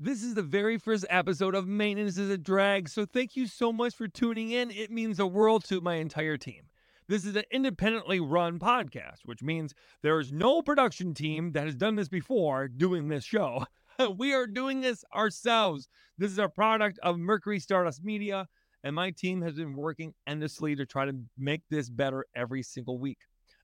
This is the very first episode of Maintenance is a Drag, so thank you so much for tuning in. It means the world to my entire team. This is an independently run podcast, which means there is no production team that has done this before doing this show. we are doing this ourselves. This is a product of Mercury Stardust Media, and my team has been working endlessly to try to make this better every single week.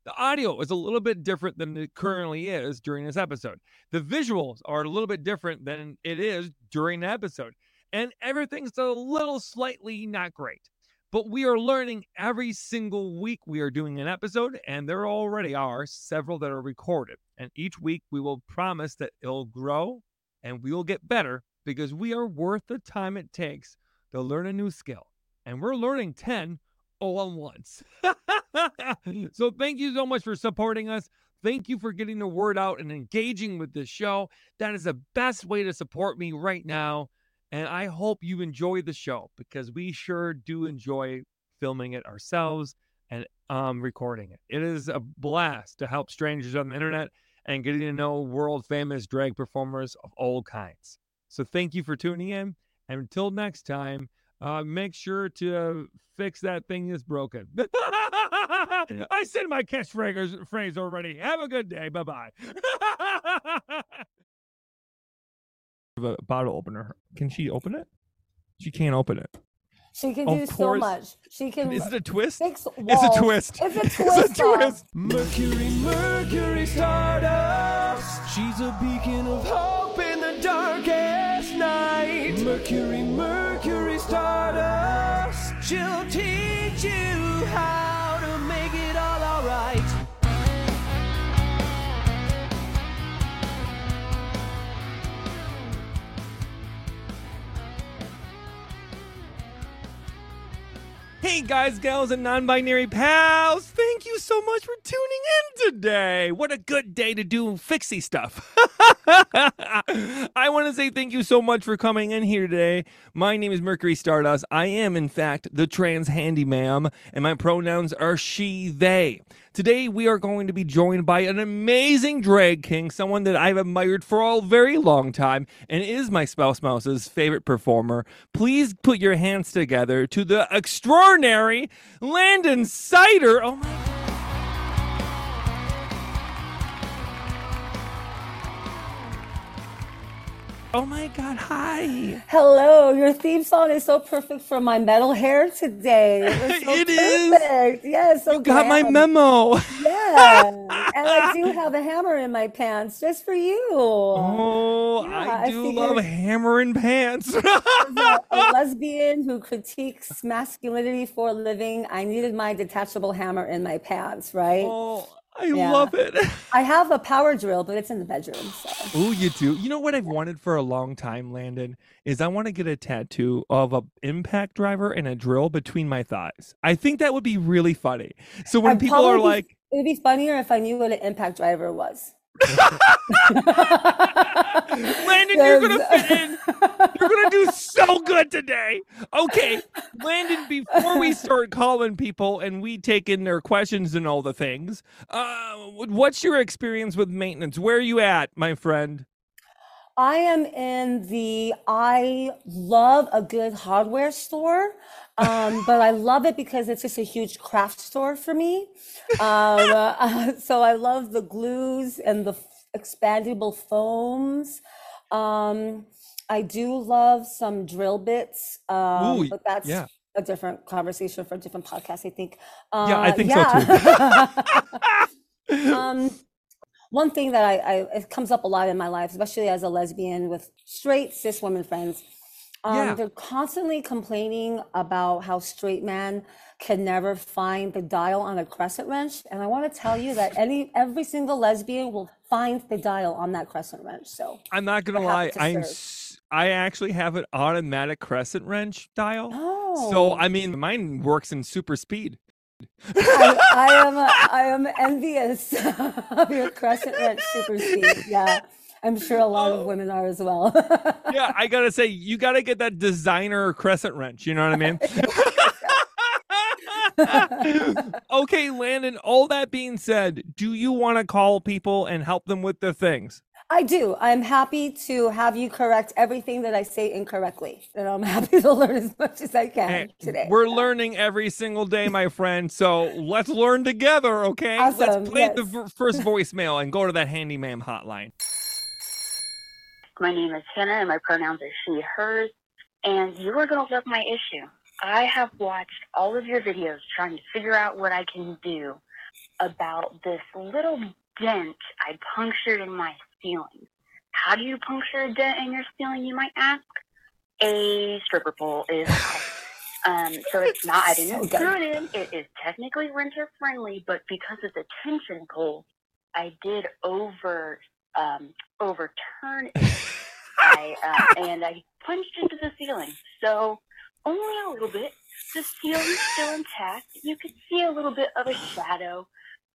The audio is a little bit different than it mm-hmm. currently is during this episode. The visuals are a little bit different than it is during the episode. And everything's a little slightly not great. But we are learning every single week we are doing an episode, and there already are several that are recorded. And each week we will promise that it'll grow and we will get better because we are worth the time it takes to learn a new skill. And we're learning 10 all at once. so thank you so much for supporting us. Thank you for getting the word out and engaging with this show. That is the best way to support me right now. And I hope you enjoy the show because we sure do enjoy filming it ourselves and um, recording it. It is a blast to help strangers on the internet and getting to know world famous drag performers of all kinds. So thank you for tuning in. And until next time, uh, make sure to uh, fix that thing that's broken. I said my catchphrase phrase already. Have a good day. Bye bye. a bottle opener. Can she open it? She can't open it. She can Of do so much. She can Is it a twist? fix It's a twist. It's a It's twist. a twist. Mercury, Mercury Stardust. She's a beacon of hope in the darkest night. Mercury, Mercury Stardust. She'll teach you how to make it all alright. Hey guys, gals, and non-binary pals! Thank you so much for tuning in today. What a good day to do fixie stuff. I want to say thank you so much for coming in here today. My name is Mercury Stardust. I am, in fact, the trans handyman, and my pronouns are she, they. Today, we are going to be joined by an amazing drag king, someone that I've admired for a very long time and is my spouse mouse's favorite performer. Please put your hands together to the extraordinary Landon Cider. Oh my Oh my god, hi. Hello, your theme song is so perfect for my metal hair today. It, so It is. perfect. Yes, so You got my memo. Yeah, and I do have a hammer in my pants just for you. Oh, Yeah, I I do figured- love hammering pants. A, a lesbian who critiques masculinity for a living, I needed my detachable hammer in my pants, right? oh, I Yeah. love it. I have a power drill, but it's in the bedroom. So. Oh, you do. You know what I've wanted for a long time, Landon, is I want to get a tattoo of a impact driver and a drill between my thighs. I think that would be really funny. So when I'd people are be- like, It'd be funnier if I knew what an impact driver was. Landon, you're gonna fit in. You're gonna do so good today. Okay, Landon. Before we start calling people and we take in their questions and all the things, uh, what's your experience with maintenance? Where are you at, my friend? I am in the I love a good hardware store, um, but I love it because it's just a huge craft store for me. Um, uh, so I love the glues and the f- expandable foams. Um, I do love some drill bits, um, Ooh, but that's yeah. a different conversation for a different podcast, I think. Yeah, I Uh, think so too. um, one thing that I, I it comes up a lot in my life, especially as a lesbian with straight cis women friends. Um, Yeah. They're constantly complaining about how straight men can never find the dial on a crescent wrench, and I want to tell you that any every single lesbian will find the dial on that crescent wrench. So, I'm not gonna lie. to I'm. s- I actually have an automatic crescent wrench dial. oh, So I mean, mine works in super speed. I, I am I am envious of your crescent wrench super speed. Yeah, I'm sure a lot of oh. women are as well. yeah, I gotta say, you gotta get that designer crescent wrench. You know what I mean? okay, Landon. All that being said, do you want to call people and help them with their things? I do. I'm happy to have you correct everything that I say incorrectly. And I'm happy to learn as much as I can today. we're learning every single day, my friend. So let's learn together, okay? Awesome, Let's play the v- first voicemail and go to that handyman hotline. My name is Hannah, and my pronouns are she, hers. And you are going to love my issue. I have watched all of your videos trying to figure out what I can do about this little dent I punctured in my ceiling. How do you puncture a dent in your ceiling, you might ask? A stripper pole is how. Um, so it's not, I didn't So screw it in. It is technically renter friendly, but because it's a tension pole, I did over, um, overturn it. I, uh, and I punched into the ceiling. So only a little bit. The ceiling's still intact. You could see a little bit of a shadow.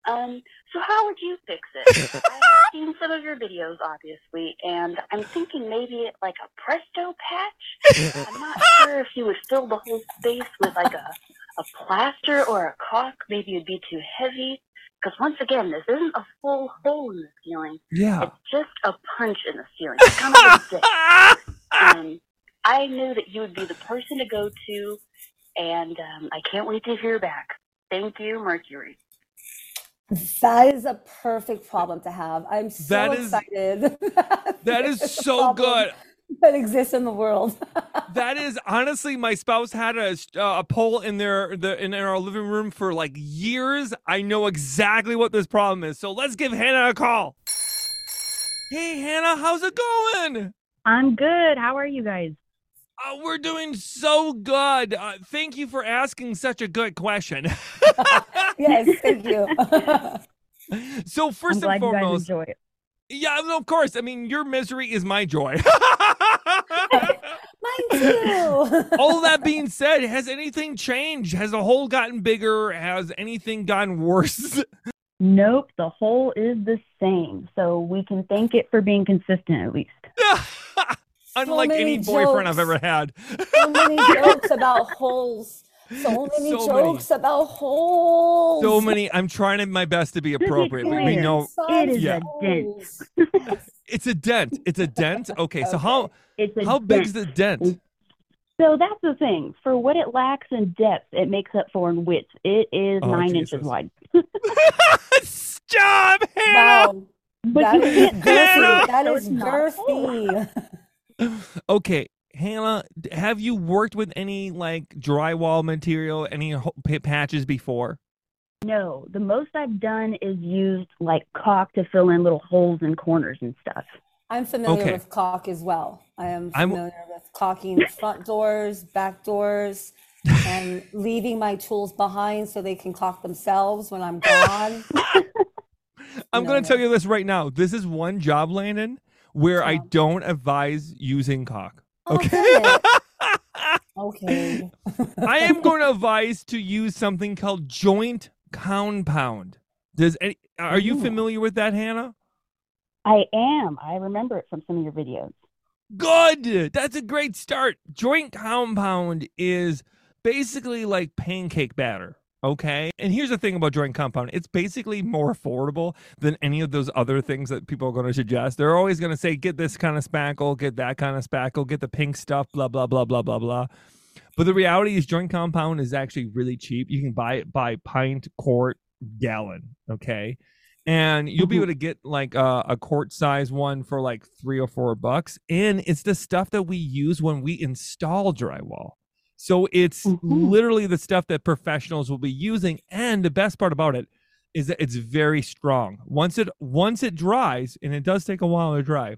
Um, so how would you fix it? I have seen some of your videos, obviously, and I'm thinking maybe like a Presto patch. I'm not sure if you would fill the whole space with like a, a plaster or a caulk. Maybe it'd be too heavy. Because once again, this isn't a full hole in the ceiling. Yeah. It's just a punch in the ceiling. It's kind of a dip. Um, I knew that you would be the person to go to, and um, I can't wait to hear back. Thank you, Mercury. That is a perfect problem to have. I'm so That is- excited. that is It's a so good. That exists in the world. That is honestly, my spouse had a uh, a pole in their the in our living room for like years. I know exactly what this problem is. So let's give Hannah a call. Hey Hannah, how's it going? I'm good. How are you guys? Uh, we're doing so good. Uh, thank you for asking such a good question. yes, thank you. so 1st I'm and glad you guys foremost, enjoy it. yeah, no, of course. I mean, your misery is my joy. Mine too. All that being said, has anything changed? Has the hole gotten bigger? Has anything gotten worse? Nope, the hole is the same. So we can thank it for being consistent at least. Unlike many any boyfriend I've ever had. so many jokes about holes. So many So many. jokes about holes. So many. I'm trying to my best to be appropriate, but we know It is Yeah. a dent. It's a dent. It's a dent. Okay, so how It's a how big's dent. the dent? So that's the thing. For what it lacks in depth, it makes up for in width. It is Oh, nine Jesus. inches wide. Stop, Hannah. Wow. But That you is can't girthy. tell, That so is it's not a hole. girthy. Okay, Hannah, have you worked with any like drywall material, any patches before? No, the most I've done is used like caulk to fill in little holes and corners and stuff. I'm familiar Okay. with caulk as well. I am I'm- familiar with caulking front doors, back doors, and leaving my tools behind so they can caulk themselves when I'm gone. I'm No, going no. to tell you this right now. This is one job, Landon, where I don't advise using caulk. Oh, Okay. Okay. I am going to advise to use something called joint compound. Does any, are you familiar with that, Hannah? I am. I remember it from some of your videos. Good. That's a great start. Joint compound is basically like pancake batter. Okay. And here's the thing about joint compound it's basically more affordable than any of those other things that people are going to suggest. They're always going to say, get this kind of spackle, get that kind of spackle, get the pink stuff, blah, blah, blah, blah, blah, blah. But the reality is, joint compound is actually really cheap. You can buy it by pint, quart, gallon. Okay. And you'll be Mhm. able to get like a, a quart size one for like three or four bucks. And it's the stuff that we use when we install drywall. So it's Mhm. literally the stuff that professionals will be using. And the best part about it is that it's very strong. Once it once it dries, and it does take a while to dry,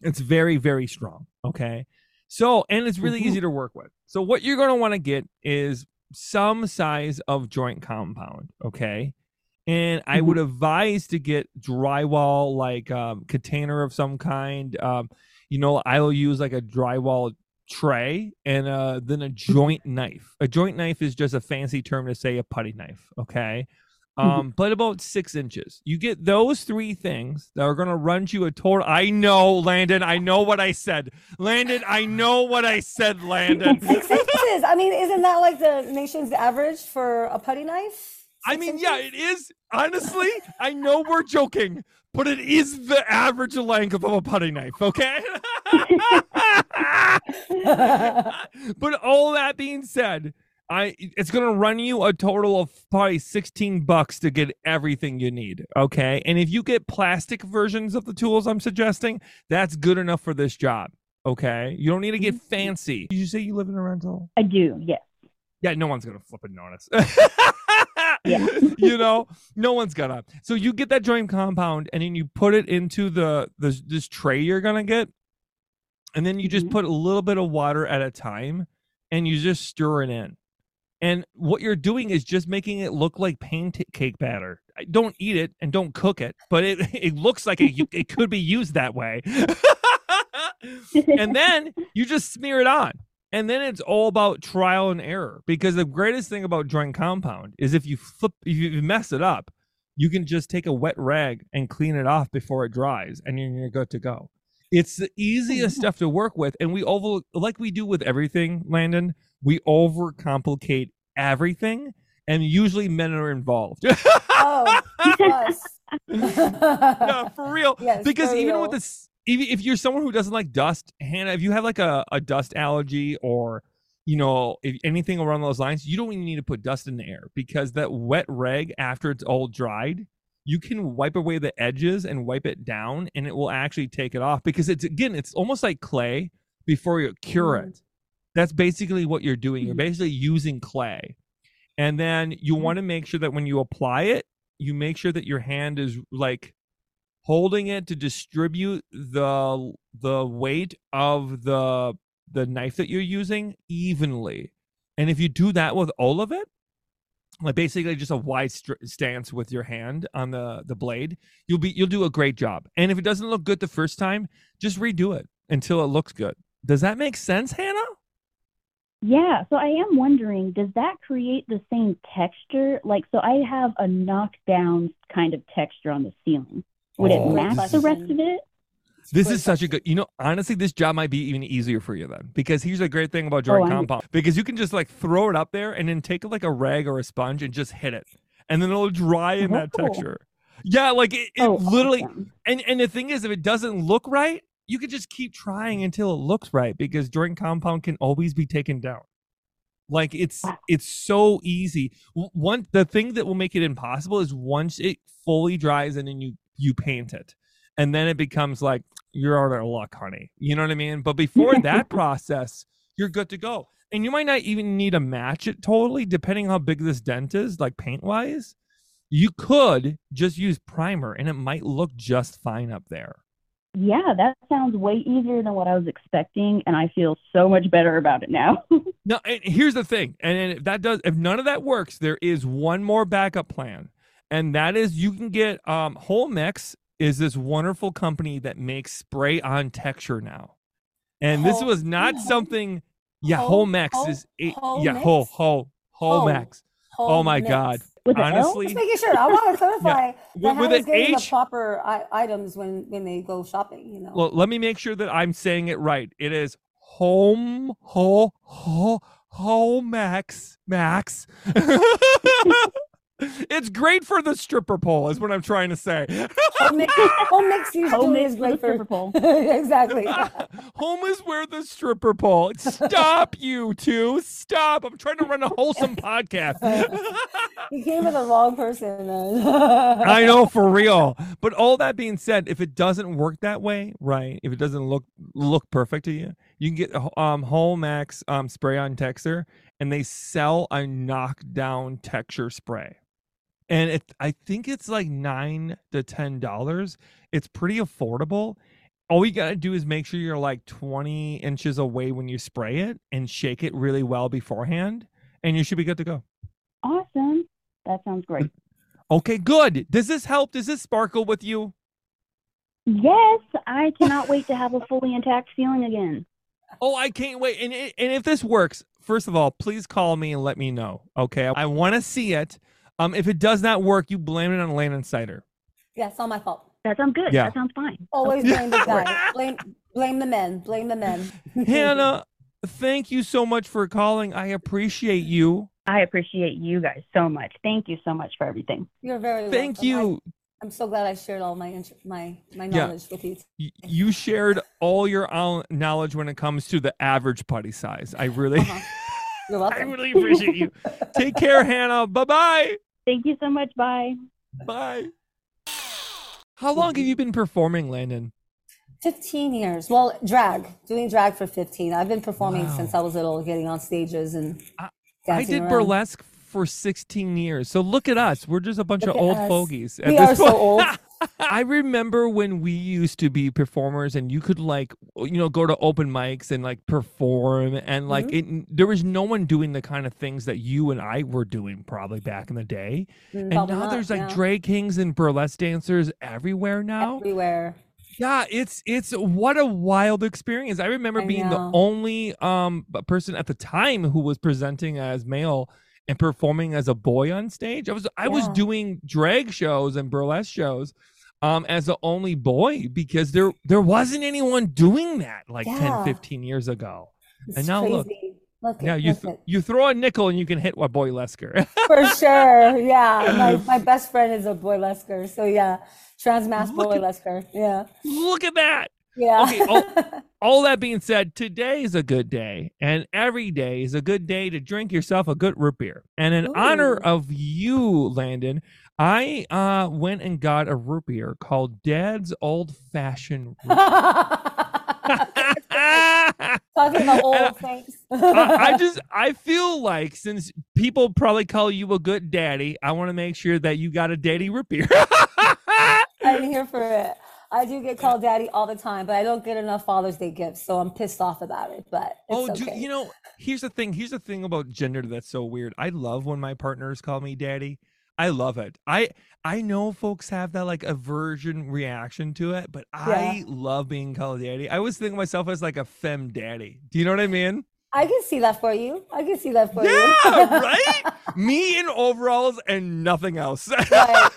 it's very, very strong. Okay. So, and it's really Mhm. easy to work with. So, what you're going to want to get is some size of joint compound. Okay. And I would advise to get drywall, like um, container of some kind. Um, you know, I will use like a drywall tray and uh, then a joint knife. A joint knife is just a fancy term to say a putty knife. Okay. Um, but about six inches. You get those three things that are going to run you a total. I know, Landon. I know what I said. Landon, I know what I said, Landon. Six inches. I mean, isn't that like the nation's average for a putty knife? I Six mean, yeah, it is. Honestly, I know we're joking, but it is the average length of a putty knife, okay? but all that being said, I it's gonna run you a total of probably 16 bucks to get everything you need. Okay. And if you get plastic versions of the tools I'm suggesting, that's good enough for this job. Okay. You don't need to get mm-hmm. fancy. Did you say you live in a rental? I do, yes. Yeah, no one's gonna flip and notice. Yeah. you know, no one's gonna. So you get that joint compound, and then you put it into the this this tray you're gonna get, and then you just Mhm. put a little bit of water at a time, and you just stir it in. And what you're doing is just making it look like pancake batter. Don't eat it and don't cook it, but it it looks like it, it could be used that way. and then you just smear it on. And then it's all about trial and error because the greatest thing about joint compound is if you flip, if you mess it up, you can just take a wet rag and clean it off before it dries and you're good to go. It's the easiest mm-hmm. stuff to work with. And we over, like we do with everything, Landon, we overcomplicate everything. And usually men are involved. oh, yes. no, for real. Yes, because for even real. with this, even if you're someone who doesn't like dust, Hannah, if you have like a, a dust allergy or you know if anything around those lines, you don't even need to put dust in the air because that wet rag after it's all dried, you can wipe away the edges and wipe it down, and it will actually take it off because it's again, it's almost like clay before you cure it. That's basically what you're doing. You're Mhm. basically using clay. And then you Mhm. want to make sure that when you apply it, you make sure that your hand is like holding it to distribute the the weight of the the knife that you're using evenly. And if you do that with all of it, like basically just a wide str- stance with your hand on the the blade, you'll be you'll do a great job. And if it doesn't look good the first time, just redo it until it looks good. Does that make sense, Hannah? Yeah, so I am wondering, does that create the same texture? Like, so I have a knockdown kind of texture on the ceiling. Would Oh, it match the rest of it? This is such a good, you know, honestly, this job might be even easier for you then. Because here's a great thing about joint Oh, compound. Because you can just like throw it up there and then take like a rag or a sponge and just hit it. And then it'll dry in that Oh. texture. Yeah, like it, it Oh, literally awesome. and and the thing is if it doesn't look right, you can just keep trying until it looks right because joint compound can always be taken down. Like it's it's so easy. W- One the thing that will make it impossible is once it fully dries and then you you paint it. And then it becomes like you're out of luck, honey. You know what I mean? But before that process, you're good to go. And you might not even need to match it totally, depending how big this dent is, like paint wise. You could just use primer and it might look just fine up there. Yeah, that sounds way easier than what I was expecting, and I feel so much better about it now. no, and here's the thing, and if that does, if none of that works, there is one more backup plan, and that is you can get um, Whole Mix is this wonderful company that makes spray on texture now, and this was not Whole- something. Yeah, Whole- Whole Mix is a, Whole yeah Mix? Whole Whole Whole Whole. Oh my mix. God. With an L? Honestly, Just making sure. I want to clarify With- that with Hannah's an getting H? the proper I- items when when they go shopping. You know. Well, let me make sure that I'm saying it right. It is home ho ho ho max max. it's great for the stripper pole, is what I'm trying to say. home mix, home mix usually Home mix is for the great for stripper pole. exactly. home is where the stripper pole. Stop, you two. Stop. I'm trying to run a wholesome podcast. you came with the wrong person. Then. I know for real. But all that being said, if it doesn't work that way, right? If it doesn't look look perfect to you, you can get um Homax um spray on texture, and they sell a knockdown texture spray. And it I think it's like nine to ten dollars. It's pretty affordable. All you gotta do is make sure you're like 20 inches away when you spray it and shake it really well beforehand, and you should be good to go. Awesome. That sounds great. Mm. Okay, good. Does this help? Does this sparkle with you? Yes, I cannot wait to have a fully intact ceiling again. Oh, I can't wait. And and if this works, first of all, please call me and let me know. Okay, I want to see it. Um, if it does not work, you blame it on Landon Cider. yeah, it's all my fault. That sounds good. Yeah. That sounds fine. Always Yeah, blame the right. guy. Blame blame the men. Blame the men. Hannah, thank you so much for calling. I appreciate you. I appreciate you guys so much. Thank you so much for everything. You're very Thank welcome. I- you. I'm so glad I shared all my int- my my Yeah. knowledge with you. Y- You shared all your knowledge when it comes to the average putty size. I really, Uh-huh. You're I really appreciate you. Take care, Hannah. Bye bye. Thank you so much. Bye. Bye. How long have you been performing, Landon? 15 years. Well, drag, doing drag for 15. I've been performing Wow. since I was little, getting on stages and I dancing did around. burlesque for 16 years. So look at us. We're just a bunch Look of old us. fogies. at We this are so old. I remember when we used to be performers and you could like you know go to open mics and like perform and like Mm-hmm. it there was no one doing the kind of things that you and I were doing probably back in the day. And Probably now there's like yeah. drag kings and burlesque dancers everywhere now. everywhere. Yeah, it's it's what a wild experience. I remember I being know. the only um person at the time who was presenting as male and performing as a boy on stage. I was I was doing drag shows and burlesque shows um as the only boy because there there wasn't anyone doing that like 10 15 years ago. It's And now look. crazy. Look, Yeah, at, you th- you throw a nickel and you can hit a boylesquer. for sure. Yeah, my, my best friend is a boylesquer. So yeah, trans mass Look boylesquer. Yeah, Look at that. Yeah. Okay, oh, all that being said, today is a good day, and every day is a good day to drink yourself a good root beer. And in honor of you, Landon, I uh, went and got a root beer called Dad's Old Fashioned. Root Talking about old things. I just I feel like since people probably call you a good daddy, I want to make sure that you got a daddy root beer. I'm here for it. I do get called daddy all the time, but I don't get enough Father's Day gifts, so I'm pissed off about it. But it's oh, okay. do, you know, here's the thing. Here's the thing about gender that's so weird. I love when my partners call me daddy. I love it. I I know folks have that like aversion reaction to it, but I love being called daddy. I always think of myself as like a fem daddy. Do you know what I mean? I can see that for you. I can see that for you. Yeah, right? Me in overalls and nothing else. Right.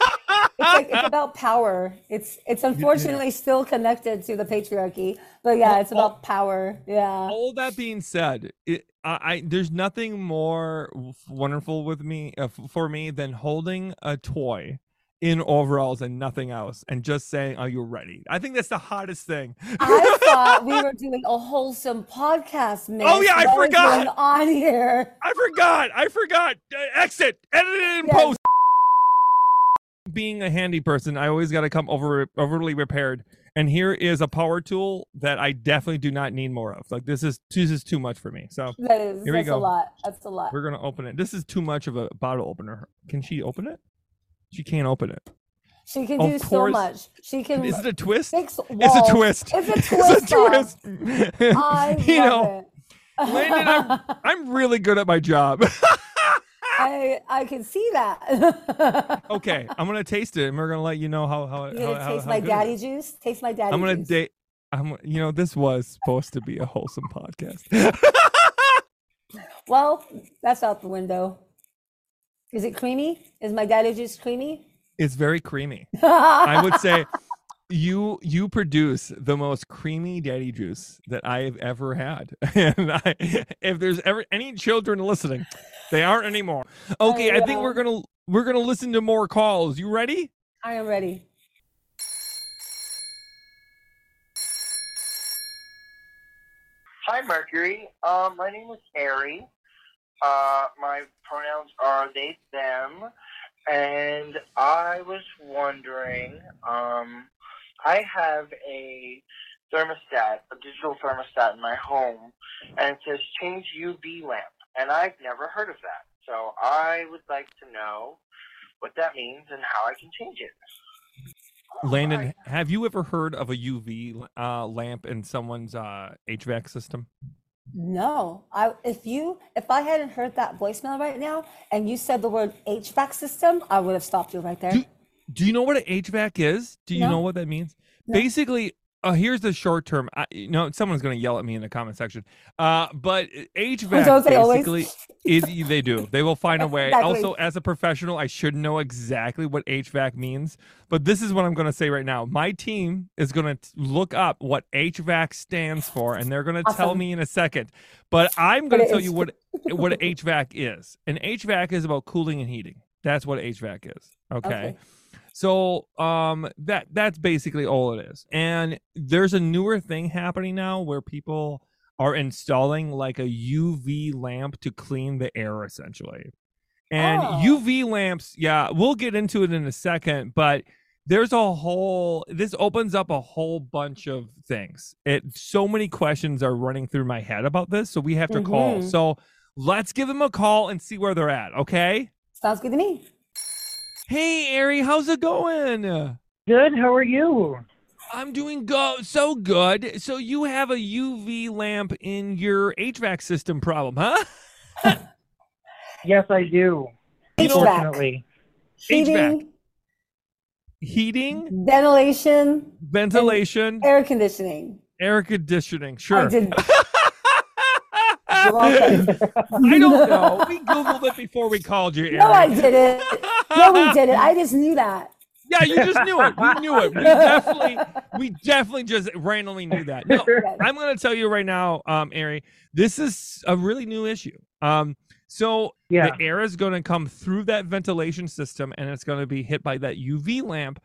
It's like it's about power. It's it's unfortunately still connected to the patriarchy, but yeah, it's about power. Yeah. All that being said, it, I, I there's nothing more wonderful with me uh, for me than holding a toy in overalls and nothing else, and just saying, "Are you ready?" I think that's the hottest thing. I thought we were doing a wholesome podcast, man. Oh, yeah, I forgot. On here. I forgot. I forgot. Uh, exit. Edit it in Yes. post. Being a handy person, I always got to come over overly repaired. And here is a power tool that I definitely do not need more of. Like this is this is too much for me. So That is Here we that's go. a lot. That's a lot. we're gonna open it. This is too much of a bottle opener. Can she open it? She can't open it. She can Of do so much. She can Is it a twist? It's a twist. It's a It's twist. a off. twist. I you love know, it. Landon, I'm, I'm really good at my job. I I can see that. okay, I'm gonna taste it, and we're gonna let you know how how. You're how, gonna how- taste how my it daddy juice. Taste my daddy juice. I'm gonna date. I'm. You know, this was supposed to be a wholesome podcast. Well, that's out the window. Is it creamy? Is my daddy juice creamy? it's very creamy. I would say you you produce the most creamy daddy juice that I have ever had. And I, if there's ever any children listening, they aren't anymore. Okay, I think we're gonna we're gonna listen to more calls. You ready? I am ready. Hi, Mercury. Um, my name is Harry. Uh, my pronouns are they, them, and I was wondering. Um, I have a thermostat, a digital thermostat in my home, and it says change UV lamp, and I've never heard of that. So I would like to know what that means and how I can change it. Landon, have you ever heard of a UV uh, lamp in someone's uh, HVAC system? No, I if you if I hadn't heard that voicemail right now and you said the word HVAC system, I would have stopped you right there. Do, do you know what an HVAC is? Do you No. know what that means? No. Basically, uh, here's the short term. I, you know, someone's going to yell at me in the comment section. Uh, but HVAC they basically is they do. They will find a way. Exactly. Also, as a professional, I should know exactly what HVAC means. But this is what I'm going to say right now. My team is going to look up what HVAC stands for, and they're going to tell me in a second. But I'm going to tell is- you what what HVAC is. And HVAC is about cooling and heating. That's what HVAC is. okay. Okay. So um that that's basically all it is. And there's a newer thing happening now where people are installing like a UV lamp to clean the air essentially. And Oh. UV lamps, yeah, we'll get into it in a second, but there's a whole this opens up a whole bunch of things. It so many questions are running through my head about this, so we have to call. Mhm. So let's give them a call and see where they're at, okay? Sounds good to me. Hey Ari, how's it going? Good. How are you? I'm doing go so good. So you have a UV lamp in your HVAC system problem, huh? Yes, I do. HVAC. Fortunately. Heating, Heating, ventilation, ventilation, air conditioning. air conditioning. I Sure. did. I don't know. We googled it before we called you. No, I didn't. No, we didn't. I just knew that. Yeah, you just knew it. We knew it. We definitely, we definitely just randomly knew that. No, I'm going to tell you right now, um, Ari, this is a really new issue. Um, so Yeah. the air is going to come through that ventilation system, and it's going to be hit by that UV lamp,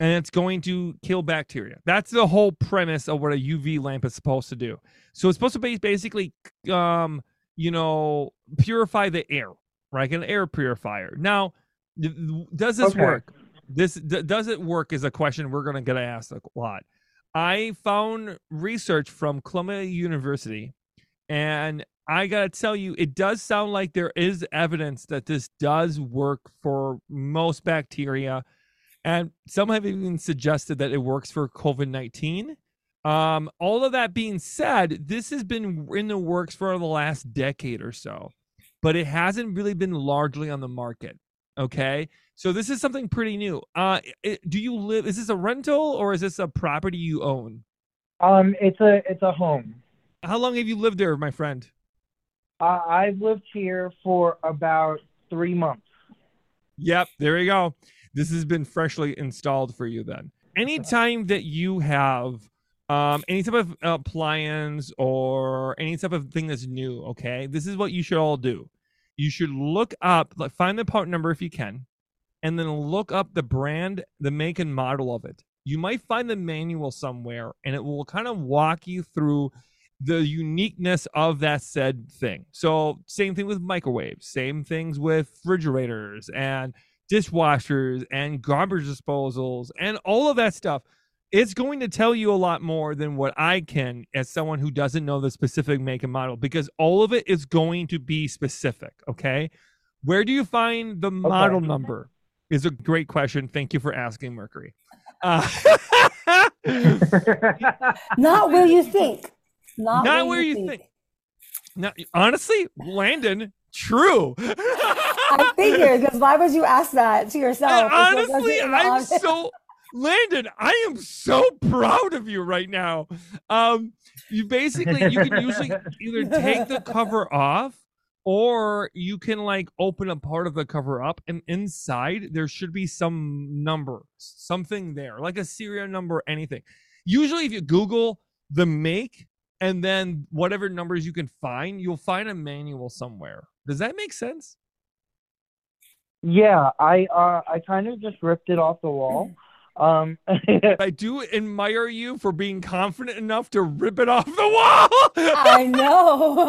and it's going to kill bacteria. That's the whole premise of what a UV lamp is supposed to do. So it's supposed to be basically, um, you know, purify the air, like an air purifier. Now, th- does this Okay. work? This d- does it work is a question we're going to get asked a lot. I found research from Columbia University, and I got to tell you, it does sound like there is evidence that this does work for most bacteria. And some have even suggested that it works for COVID 19. Um, all of that being said, this has been in the works for the last decade or so, but it hasn't really been largely on the market. Okay. So this is something pretty new. Uh, it, do you live? Is this a rental or is this a property you own? Um, it's a it's a home. How long have you lived there, my friend? Uh, I've lived here for about three months. Yep, there you go. This has been freshly installed for you then. Anytime that you have um, any type of appliance or any type of thing that's new, okay, this is what you should all do. You should look up, like, find the part number if you can, and then look up the brand, the make and model of it. You might find the manual somewhere, and it will kind of walk you through the uniqueness of that said thing. So, same thing with microwaves, same things with refrigerators and dishwashers and garbage disposals and all of that stuff. It's going to tell you a lot more than what I can as someone who doesn't know the specific make and model because all of it is going to be specific. Okay. Where do you find the model number? Is a great question. Thank you for asking, Mercury. Uh, Not where you think. Not, Not where you think. now, honestly, Landon, true. I figured because why would you ask that to yourself? And if it wasn't honestly, I'm so Landon, I am so proud of you right now. Um, you basically you can usually either take the cover off or you can like open a part of the cover up and inside there should be some number, something there, like a serial number, anything. Usually if you Google the make and then whatever numbers you can find, you'll find a manual somewhere. Does that make sense? yeah, I uh I kind of just ripped it off the wall. Um, I do admire you for being confident enough to rip it off the wall. I know.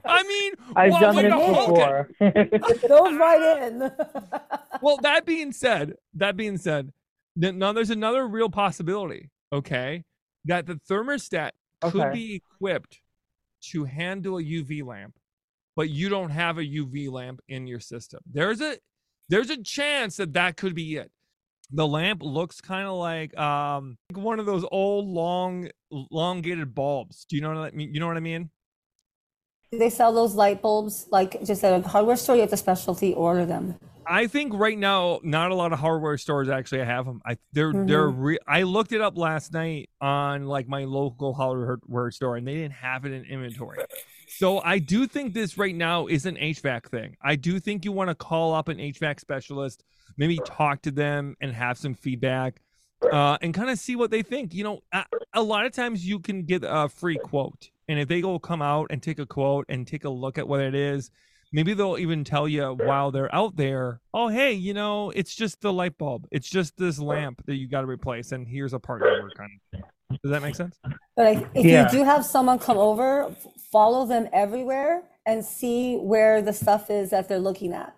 I mean, I've what done way this it? before. Goes right in. Well, that being said, that being said, now there's another real possibility. Okay, that the thermostat could be equipped to handle a UV lamp, but you don't have a UV lamp in your system. There's a there's a chance that that could be it. The lamp looks kind of like um like one of those old long elongated bulbs. Do you know what I mean? You know what I mean? Do they sell those light bulbs like just at a hardware store? You have to specialty order them. I think right now, not a lot of hardware stores actually have them. I they're they're re- I looked it up last night on like my local hardware store, and they didn't have it in inventory. So I do think this right now is an HVAC thing. I do think you want to call up an HVAC specialist, maybe talk to them and have some feedback, uh, and kind of see what they think. You know, a, a lot of times you can get a free quote, and if they go come out and take a quote and take a look at what it is, maybe they'll even tell you while they're out there, oh hey, you know, it's just the light bulb. It's just this lamp that you got to replace, and here's a part to work on. Does that make sense? But I- if Yeah. you do have someone come over, follow them everywhere and see where the stuff is that they're looking at.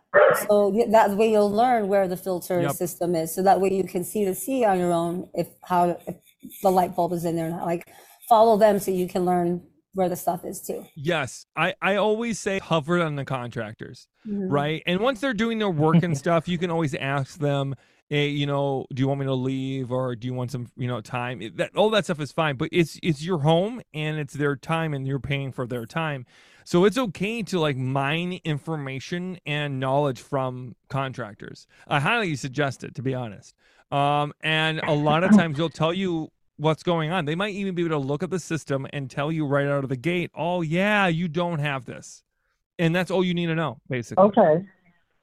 So that way you'll learn where the filter Yep. system is. So that way you can see to see on your own if how if the light bulb is in there. or not. Like follow them so you can learn where the stuff is too. Yes, I I always say hover on the contractors. Mhm. right? And once they're doing their work and stuff, you can always ask them, hey, you know, do you want me to leave or do you want some, you know, time? It- That all that stuff is fine, but it's it's your home and it's their time and you're paying for their time. So it's okay to like mine information and knowledge from contractors. I highly suggest it to be honest. Um, and a lot of times they'll tell you what's going on. They might even be able to look at the system and tell you right out of the gate, "Oh yeah, you don't have this." And that's all you need to know, basically. Okay.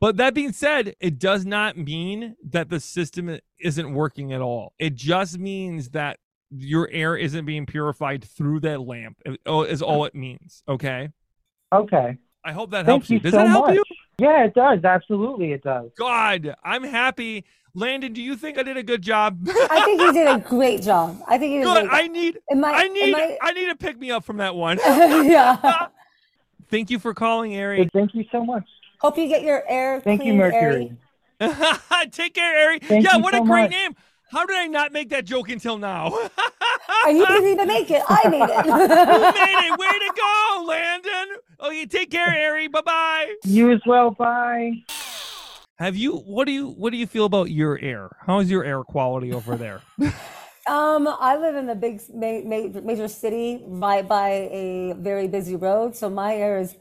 But that being said, it does not mean that the system isn't working at all. It just means that your air isn't being purified through that lamp. oh, Is all it means. Okay. Okay. I hope that Thank helps you you. Does so that help much. you? Yeah, it does. Absolutely, it does. God, I'm happy. Landon, do you think I did a good job? I think you did a great job. I think you did. Good. a I great need. Am I- I am need. I- I need to pick me up from that one. yeah. Thank you for calling, Ari. Thank you so much. Hope you get your air Thank you. Mercury. Take care, Ari. Thank yeah, you what a great much. name. How did I not make that joke until now? And you didn't even make it. I made Who it. made it? Way to go, Landon. Oh, Okay, take care, Ari. Bye bye. You as well. Bye. Have you? What do you? What do you feel about your air? How's your air quality over there? Um, I live in a big ma- ma- major city right by a very busy road, so my air is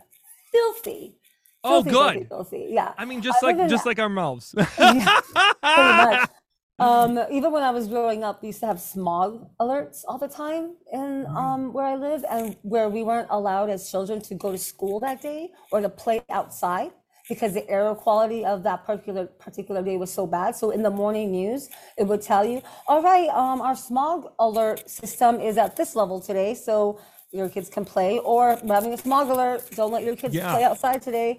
filthy. Oh, Filthy, filthy, good. filthy. Yeah, I mean, just I like just like our mouths. pretty much. Um, even when I was growing up, we used to have smog alerts all the time in Mm. um, where I live, and where we weren't allowed as children to go to school that day or to play outside because the air quality of that particular particular day was so bad. So in the morning news, it would tell you, "All right, um, our smog alert system is at this level today, so your kids can play." Or we're having a smog alert, don't let your kids Yeah. play outside today.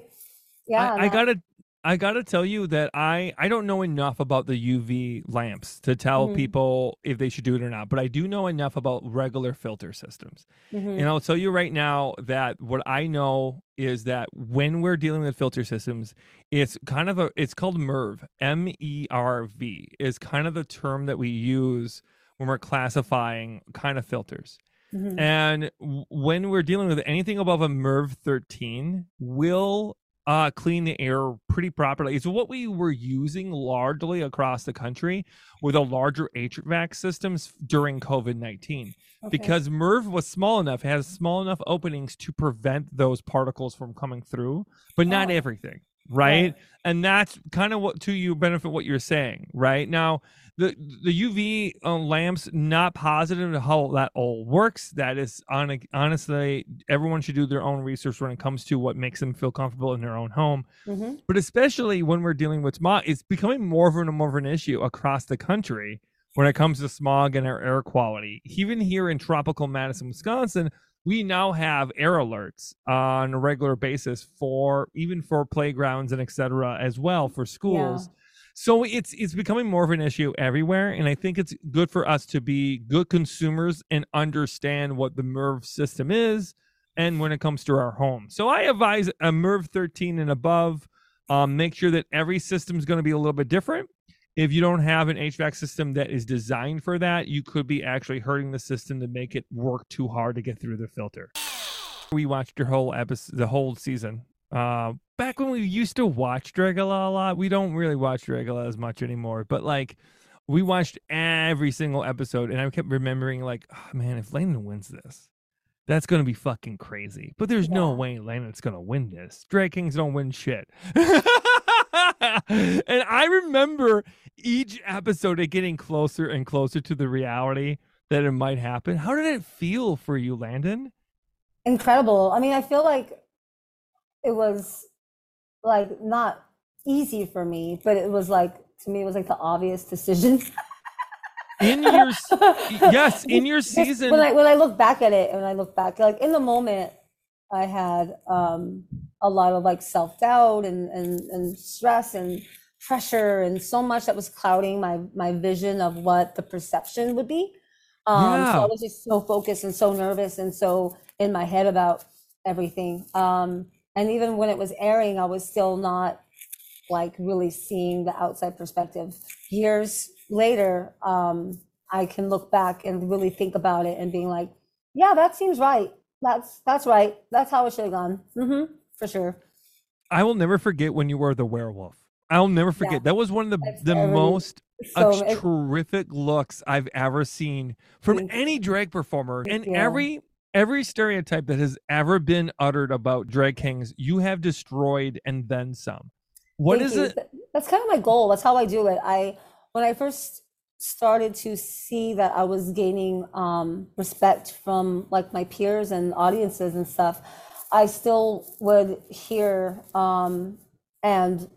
Yeah, I, I gotta I gotta tell you that I I don't know enough about the UV lamps to tell Mhm. people if they should do it or not, but I do know enough about regular filter systems. Mhm. And I'll tell you right now that what I know is that when we're dealing with filter systems, it's kind of a it's called MERV, M E R V is kind of the term that we use when we're classifying kind of filters. Mhm. And when we're dealing with anything above a MERV 13, will uh, clean the air pretty properly. It's what we were using largely across the country with the larger HVAC systems during COVID 19 Okay. because MERV was small enough, it has small enough openings to prevent those particles from coming through, but not Oh. everything. Right? and that's kind of what to you benefit what you're saying right? Now the the uv uh, lamps not positive how that all works. That is on honestly everyone should do their own research when it comes to what makes them feel comfortable in their own home. Mhm. but especially when we're dealing with smog it's becoming more of and more of an issue across the country when it comes to smog and our air quality. Even here in tropical madison wisconsin we now have air alerts on a regular basis for even for playgrounds and etc as well for schools. So it's it's becoming more of an issue everywhere and i think it's good for us to be good consumers and understand what the merv system is and when it comes to our home. So i advise a merv 13 and above um, make sure that every system is going to be a little bit different if you don't have an HVAC system that is designed for that, you could be actually hurting the system to make it work too hard to get through the filter. We watched your whole episode, the whole season. Uh, back when we used to watch Dragula a lot, we don't really watch Dragula as much anymore. But like, we watched every single episode, and I kept remembering, like, oh, man, if Landon wins this, that's gonna be fucking crazy. But there's no Yeah. way Landon's gonna win this. Drag Kings don't win shit. and I remember each episode it getting closer and closer to the reality that it might happen. How did it feel for you, Landon? incredible. I mean, I feel like it was like not easy for me, but it was like to me it was like the obvious decision. In your yes, in your season, when I when I look back at it and I look back like in the moment I had um a lot of like self-doubt and and, and stress and pressure and so much that was clouding my my vision of what the perception would be. Um so Yeah. i was just so focused and so nervous and so in my head about everything. Um and even when it was airing i was still not like really seeing the outside perspective. Years later um i can look back and really think about it and being like yeah that seems right that's that's right that's how it should have gone Mm-hmm, for sure I will never forget when you were the werewolf. I'll never forget. Yeah. That was one of the That's the very- most so ex- terrific looks I've ever seen from any drag performer. And every every stereotype that has ever been uttered about drag kings, you have destroyed and then some. What Thank is you. it? That's kind of my goal. That's how I do it. I when I first started to see that I was gaining um, respect from like my peers and audiences and stuff, I still would hear um, and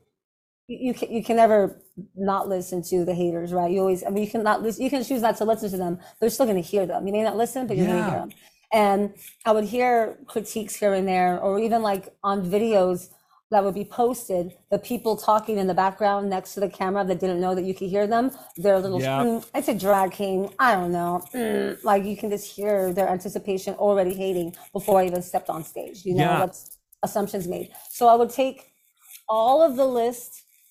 you you can, you can never not listen to the haters, right? You always, I mean, you can not listen, you can choose not to listen to them, but you're still going to hear them. You may not listen, but you're going to hear them. And I would hear critiques here and there, or even like on videos that would be posted, the people talking in the background next to the camera that didn't know that you could hear them, their little, Yeah. "Mm, it's a drag king, I don't know. mm," like you can just hear their anticipation already hating before I even stepped on stage. You know, Yeah. that's assumptions made. So I would take all of the list,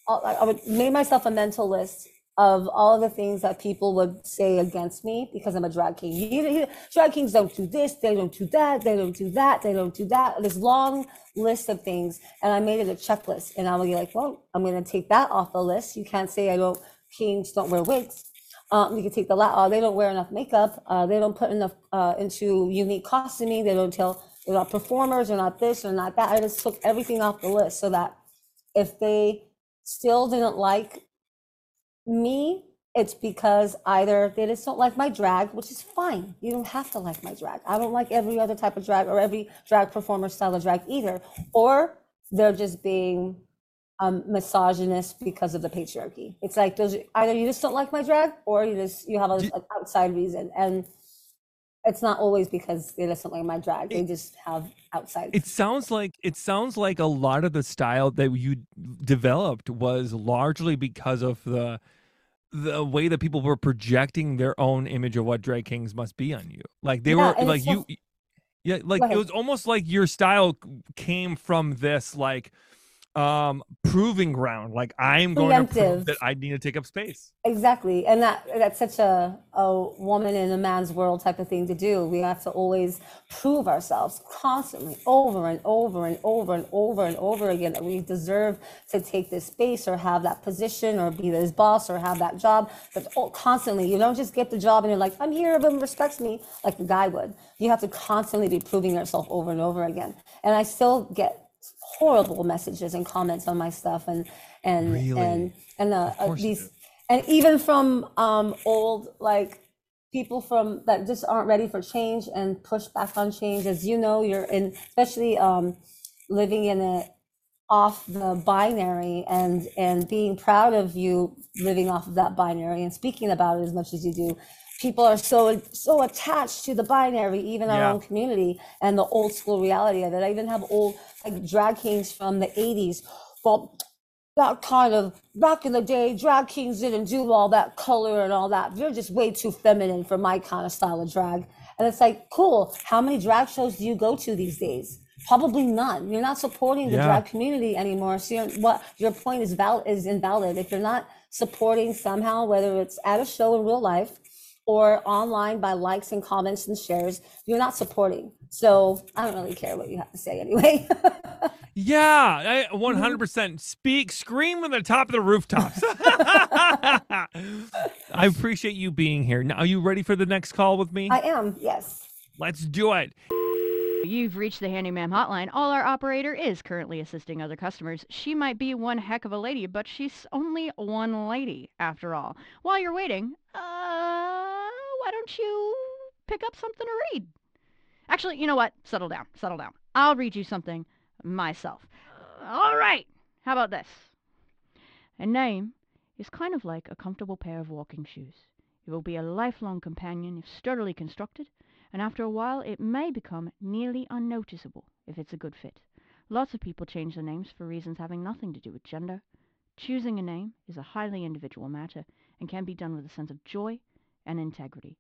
I I would make myself a mental list of all the things that people would say against me because I'm a drag king. You, you, drag kings don't do this, they don't do that, they don't do that, they don't do that. This long list of things, and I made it a checklist. And I be like, well, I'm going to take that off the list. You can't say I don't kings don't wear wigs. Um, you can take the la- uh, they don't wear enough makeup. Uh, they don't put enough uh, into unique costuming. They don't tell they're not performers. They're not this. They're not that. I just took everything off the list so that if they still didn't like me, it's because either they just don't like my drag, which is fine. You don't have to like my drag. I don't like every other type of drag or every drag performer style of drag either. Or they're just being um, misogynist because of the patriarchy. It's like those either you just don't like my drag or you just you have a, an outside reason. And it's not always because they just don't like my drag. They just have outside. It sounds like it sounds like a lot of the style that you developed was largely because of the the way that people were projecting their own image of what drag kings must be on you. Like they Yeah, were like you yeah, like it was almost like your style came from this like um proving ground. Like I'm going to prove that I need to take up space. Exactly. And that that's such a, a woman in a man's world type of thing to do. We have to always prove ourselves constantly over and over and over and over and over again that we deserve to take this space or have that position or be this boss or have that job. But constantly, you don't just get the job and you're like, I'm here, everyone respects me like the guy would. You have to constantly be proving yourself over and over again. And I still get horrible messages and comments on my stuff and and Really? and and uh, uh, these and even from um old like people from that just aren't ready for change and push back on change. As you know you're in especially um living in a off the binary and and being proud of you living off of that binary and speaking about it as much as you do people are so so attached to the binary even our Yeah. own community and the old school reality of it. I even have old like drag kings from the 80s well that kind of back in the day drag kings didn't do all that color and all that. You're just way too feminine for my kind of style of drag. And it's like cool. How many drag shows do you go to these days? Probably none. You're not supporting the Yeah. drag community anymore. So you're, what your point is valid is invalid. If you're not supporting somehow whether it's at a show in real life or online by likes and comments and shares you're not supporting so i don't really care what you have to say anyway Yeah, I, Mm-hmm. 100%. Speak, scream from the top of the rooftops. I appreciate you being here. Now, are you ready for the next call with me? i am yes Let's do it. You've reached the handyman hotline. All our operator is currently assisting other customers. She might be one heck of a lady, but she's only one lady after all. While you're waiting, uh, why don't you pick up something to read? Actually, you know what? Settle down. Settle down. I'll read you something myself. Uh, all right. How about this? A name is kind of like a comfortable pair of walking shoes. It will be a lifelong companion if sturdily constructed, and after a while it may become nearly unnoticeable if it's a good fit. Lots of people change their names for reasons having nothing to do with gender. Choosing a name is a highly individual matter and can be done with a sense of joy and integrity.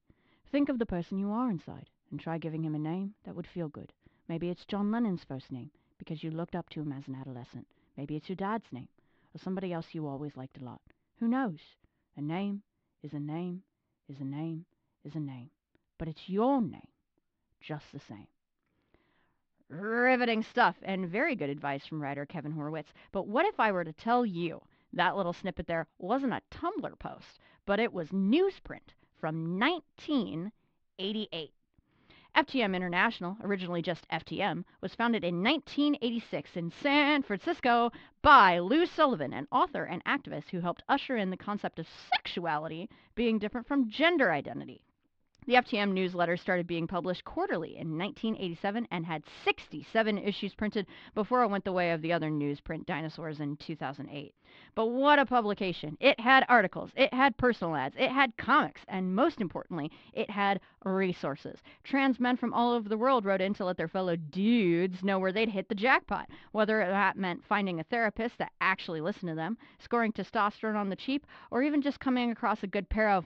Think of the person you are inside and try giving him a name that would feel good. Maybe it's John Lennon's first name because you looked up to him as an adolescent. Maybe it's your dad's name or somebody else you always liked a lot. Who knows? A name is a name is a name is a name, but it's your name just the same. Riveting stuff and very good advice from writer Kevin Horowitz. But what if I were to tell you that little snippet there wasn't a Tumblr post, but it was newsprint from 1988? FTM International, originally just FTM, was founded in 1986 in San Francisco by Lou Sullivan, an author and activist who helped usher in the concept of sexuality being different from gender identity. The FTM newsletter started being published quarterly in 1987 and had 67 issues printed before it went the way of the other newsprint dinosaurs in 2008. But what a publication! It had articles, it had personal ads, it had comics, and most importantly, it had resources. Trans men from all over the world wrote in to let their fellow dudes know where they'd hit the jackpot, whether that meant finding a therapist that actually listened to them, scoring testosterone on the cheap, or even just coming across a good pair of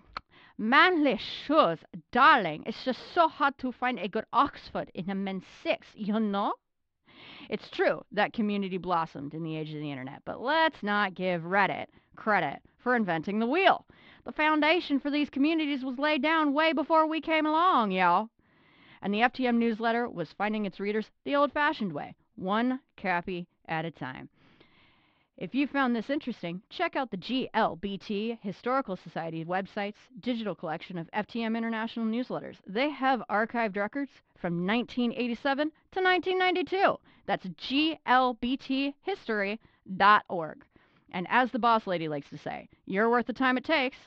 Manly shoes, darling. It's just so hard to find a good Oxford in a men's six, you know? It's true that community blossomed in the age of the internet, but let's not give Reddit credit for inventing the wheel. The foundation for these communities was laid down way before we came along, y'all. And the FTM newsletter was finding its readers the old fashioned way, one copy at a time. If you found this interesting, check out the GLBT Historical Society website's digital collection of FTM International newsletters. They have archived records from 1987 to 1992. That's glbthistory.org. And as the boss lady likes to say, you're worth the time it takes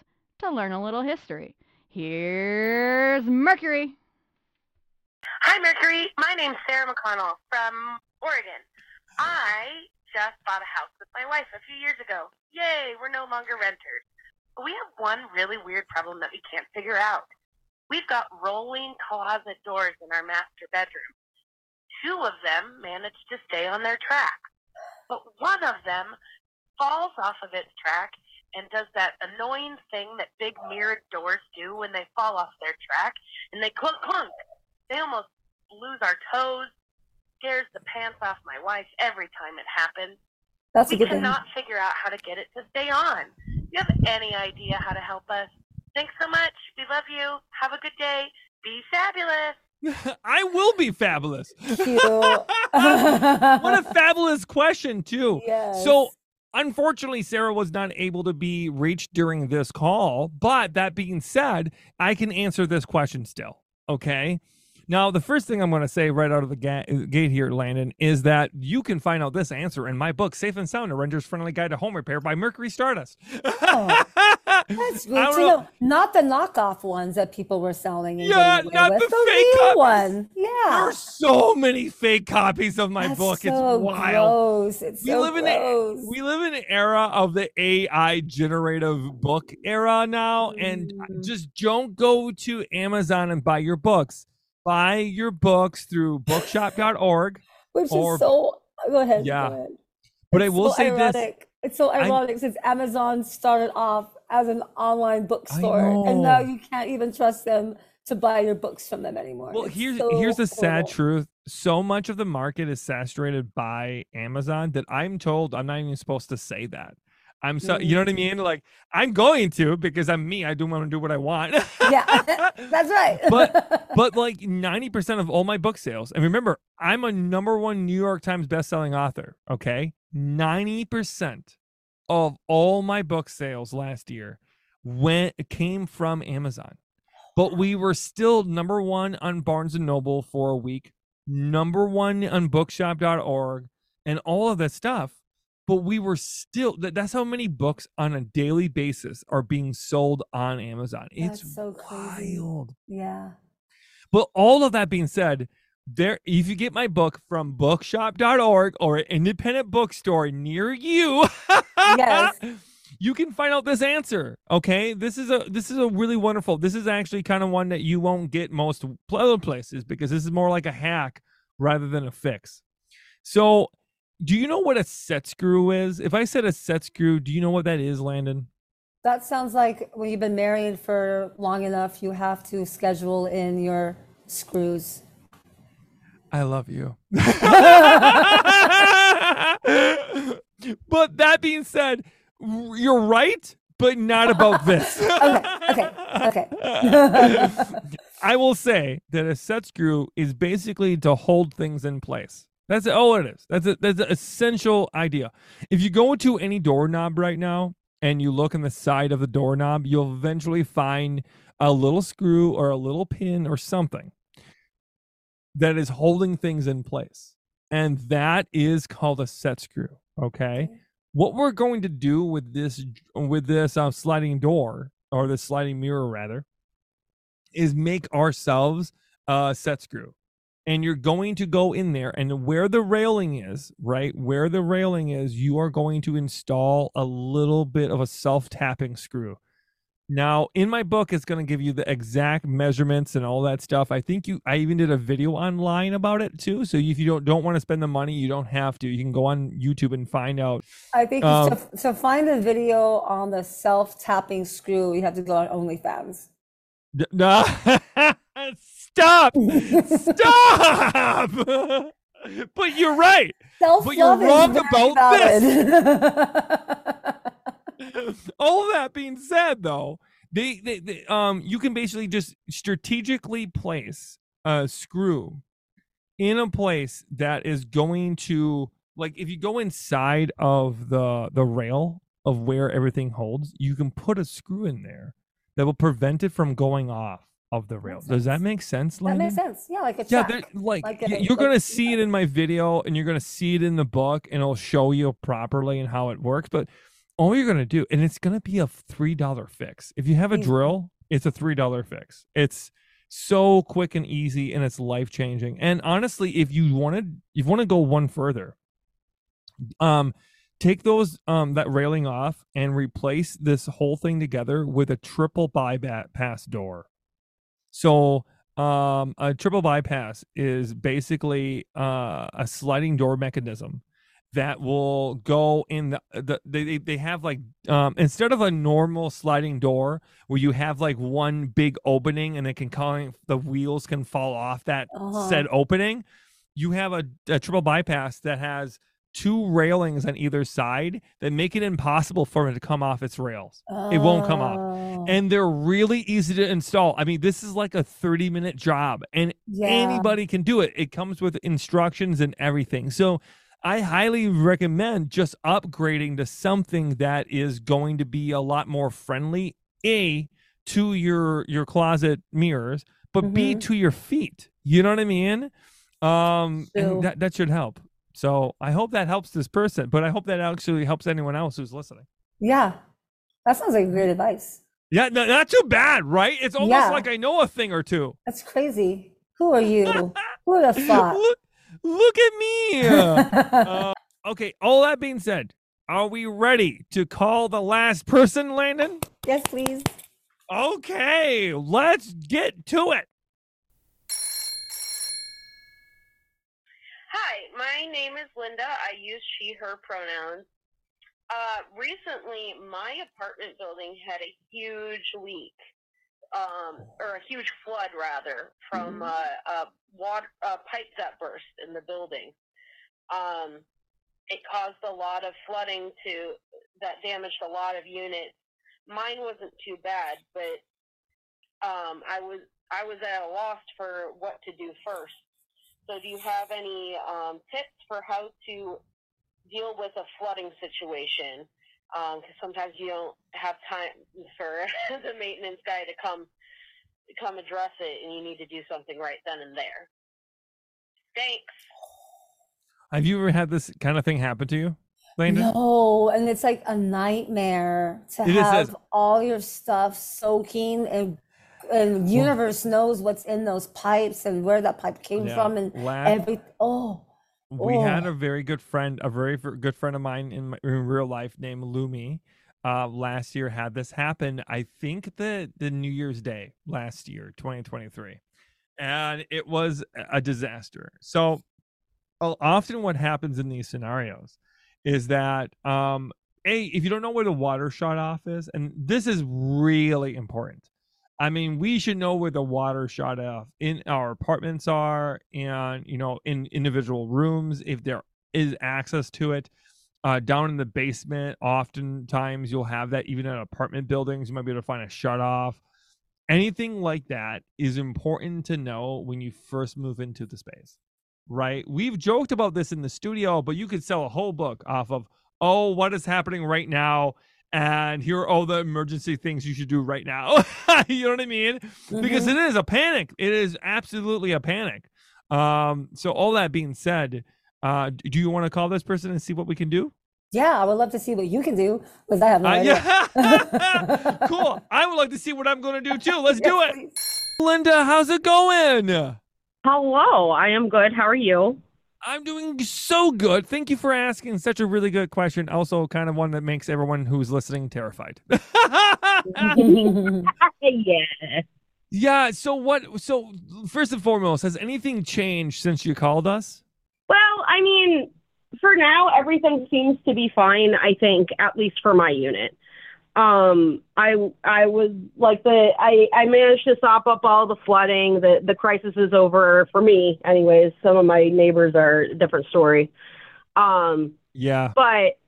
to learn a little history. Here's Mercury. Hi, Mercury. My name's Sarah McConnell from Oregon. I just bought a house with my wife a few years ago. Yay, we're no longer renters. But we have one really weird problem that we can't figure out. We've got rolling closet doors in our master bedroom. Two of them manage to stay on their track, but one of them falls off of its track and does that annoying thing that big mirrored doors do when they fall off their track and they clunk clunk. They almost lose our toes, scares the pants off my wife every time it happens. That's a we good thing. cannot figure out how to get it to stay on. Do you have any idea how to help us? Thanks so much. We love you. Have a good day. Be fabulous. I will be fabulous. Cute. what a fabulous question, too. Yes. So, unfortunately, Sarah was not able to be reached during this call. But that being said, I can answer this question still. Okay. Now, the first thing I'm going to say right out of the ga- gate here, Landon, is that you can find out this answer in my book, Safe and Sound, A Renter's Friendly Guide to Home Repair by Mercury Stardust. Oh, That's good to know. Not the knockoff ones that people were selling. Yeah, not with. the the fake real copies. one. Yeah. There are so many fake copies of my That's book. so it's wild. gross. It's we so live in gross. a, we live in an era of the AI generative book era now, and Mm. just don't go to Amazon and buy your books. Buy your books through bookshop.org. Which or- is so. Go ahead. Yeah. Go ahead. But I will so say this. It's so ironic since Amazon started off as an online bookstore, and now you can't even trust them to buy your books from them anymore. Well, It's here's so here's the sad truth. So much of the market is saturated by Amazon that I'm told I'm not even supposed to say that. I'm so you know what I mm-hmm. mean? Like I'm going to because I'm me. I do want to do what I want. Yeah, that's right. but but like 90% of all my book sales, and remember, I'm a number one New York Times bestselling author. Okay. 90% of all my book sales last year went came from Amazon. But we were still number one on Barnes and Noble for a week, number one on bookshop.org, and all of that stuff. But we were still that, that's how many books on a daily basis are being sold on Amazon. It's so crazy. wild. Yeah. But all of that being said, there if you get my book from bookshop.org or an independent bookstore near you, Yes. you can find out this answer. Okay? This is a this is a really wonderful. This is actually kind of one that you won't get most other places because this is more like a hack rather than a fix. So do you know what a set screw is? If I said a set screw, do you know what that is, Landon? That sounds like when you've been married for long enough, you have to schedule in your screws. I love you. but that being said, you're right, but not about this. Okay, okay, okay. I will say that a set screw is basically to hold things in place. That's all it is. That's a, that's an essential idea. If you go to any doorknob right now and you look on the side of the doorknob, you'll eventually find a little screw or a little pin or something that is holding things in place. And that is called a set screw. Okay. What we're going to do with this with this uh, sliding door or the sliding mirror rather is make ourselves a set screw. And you're going to go in there and where the railing is, right? Where the railing is, you are going to install a little bit of a self-tapping screw. Now, in my book, it's going to give you the exact measurements and all that stuff. I think you, I even did a video online about it too. So if you don't don't want to spend the money, you don't have to. You can go on YouTube and find out. I think Um, to, to find a video on the self-tapping screw, you have to go on OnlyFans. No, stop, stop. but you're right. But you're Self-love wrong about this. valid. all that being said though they, they, they um you can basically just strategically place a screw in a place that is going to like if you go inside of the the rail of where everything holds you can put a screw in there that will prevent it from going off of the rail does that make sense That makes sense. Yeah, like a Yeah, check. there- like, Like y- a- you're gonna see it in my video, and you're gonna see it in the book, and it'll show you properly and how it works. But all you're gonna do, and it's gonna be a three dollar fix. If you have a Easy. drill, it's a three dollar fix. It's so quick and easy, and it's life changing. And honestly, if you wanted, you want to go one further, um, take those um that railing off and replace this whole thing together with a triple bypass door. So um, a triple bypass is basically uh, a sliding door mechanism that will go in the, the they, they have like um instead of a normal sliding door where you have like one big opening and it can kind the wheels can fall off that Uh-huh. said opening you have a, a triple bypass that has two railings on either side that make it impossible for it to come off its rails it won't come off Oh. and they're really easy to install. I mean, this is like a 30 minute job and Yeah. anybody can do it. It comes with instructions and everything. So I highly recommend just upgrading to something that is going to be a lot more friendly a to your your closet mirrors, but b Mhm. to your feet. You know what I mean? Um True. and that that should help. So I hope that helps this person, but I hope that actually helps anyone else who's listening. Yeah, that sounds like great advice. Yeah, no, not too bad, right? It's almost Yeah. like I know a thing or two. That's crazy. Who are you? Who would have thought? Look, look at me. Uh, okay, all that being said, are we ready to call the last person, Landon? yes, please. Okay, let's get to it. Hi, my name is Linda. I use she, her pronouns. Uh, recently, my apartment building had a huge leak, um, or a huge flood, rather, from uh, a water a pipe that burst in the building. Um, it caused a lot of flooding to that damaged a lot of units. Mine wasn't too bad, but um, I was I was at a loss for what to do first. So, do you have any um, tips for how to deal with a flooding situation? Because sometimes you don't have time for the maintenance guy to come come address it, and you need to do something right then and there. Thanks. Have you ever had this kind of thing happen to you, Landon? No, and it's like a nightmare to it have is. all your stuff soaking and and universe knows what's in those pipes and where that pipe came Yeah, from and la- every oh we had oh. a very good friend, a very good friend of mine in, my, in real life named Lumi. Uh, last year had this happen. I think the the New Year's Day last year, 2023, and it was a disaster. So often what happens in these scenarios is that um a if you don't know where the water shut off is and this is really important i mean we should know where the water shut off in our apartments are and you know in individual rooms if there is access to it. Uh, down in the basement oftentimes you'll have that even in apartment buildings you might be able to find a shut off. Anything like that is important to know when you first move into the space right? We've joked about this in the studio but you could sell a whole book off of oh what is happening right now and here are all the emergency things you should do right now you know what i mean because Mhm. it is a panic it is absolutely a panic um so all that being said uh do you want to call this person and see what we can do Yeah, I would love to see what you can do because I have no Uh, idea. yeah. cool i would like to see what i'm going to do too let's do it linda how's it going Hello, I am good. How are you? I'm doing so good. Thank you for asking such a really good question. Also, kind of one that makes everyone who's listening terrified. yeah. yeah. So what? So first and foremost, has anything changed since you called us? Well, I mean, for now, everything seems to be fine. I think, at least for my unit. Um, I I was like the I I managed to stop up all the flooding. The the crisis is over for me, anyways. Some of my neighbors are a different story. Um, Yeah. but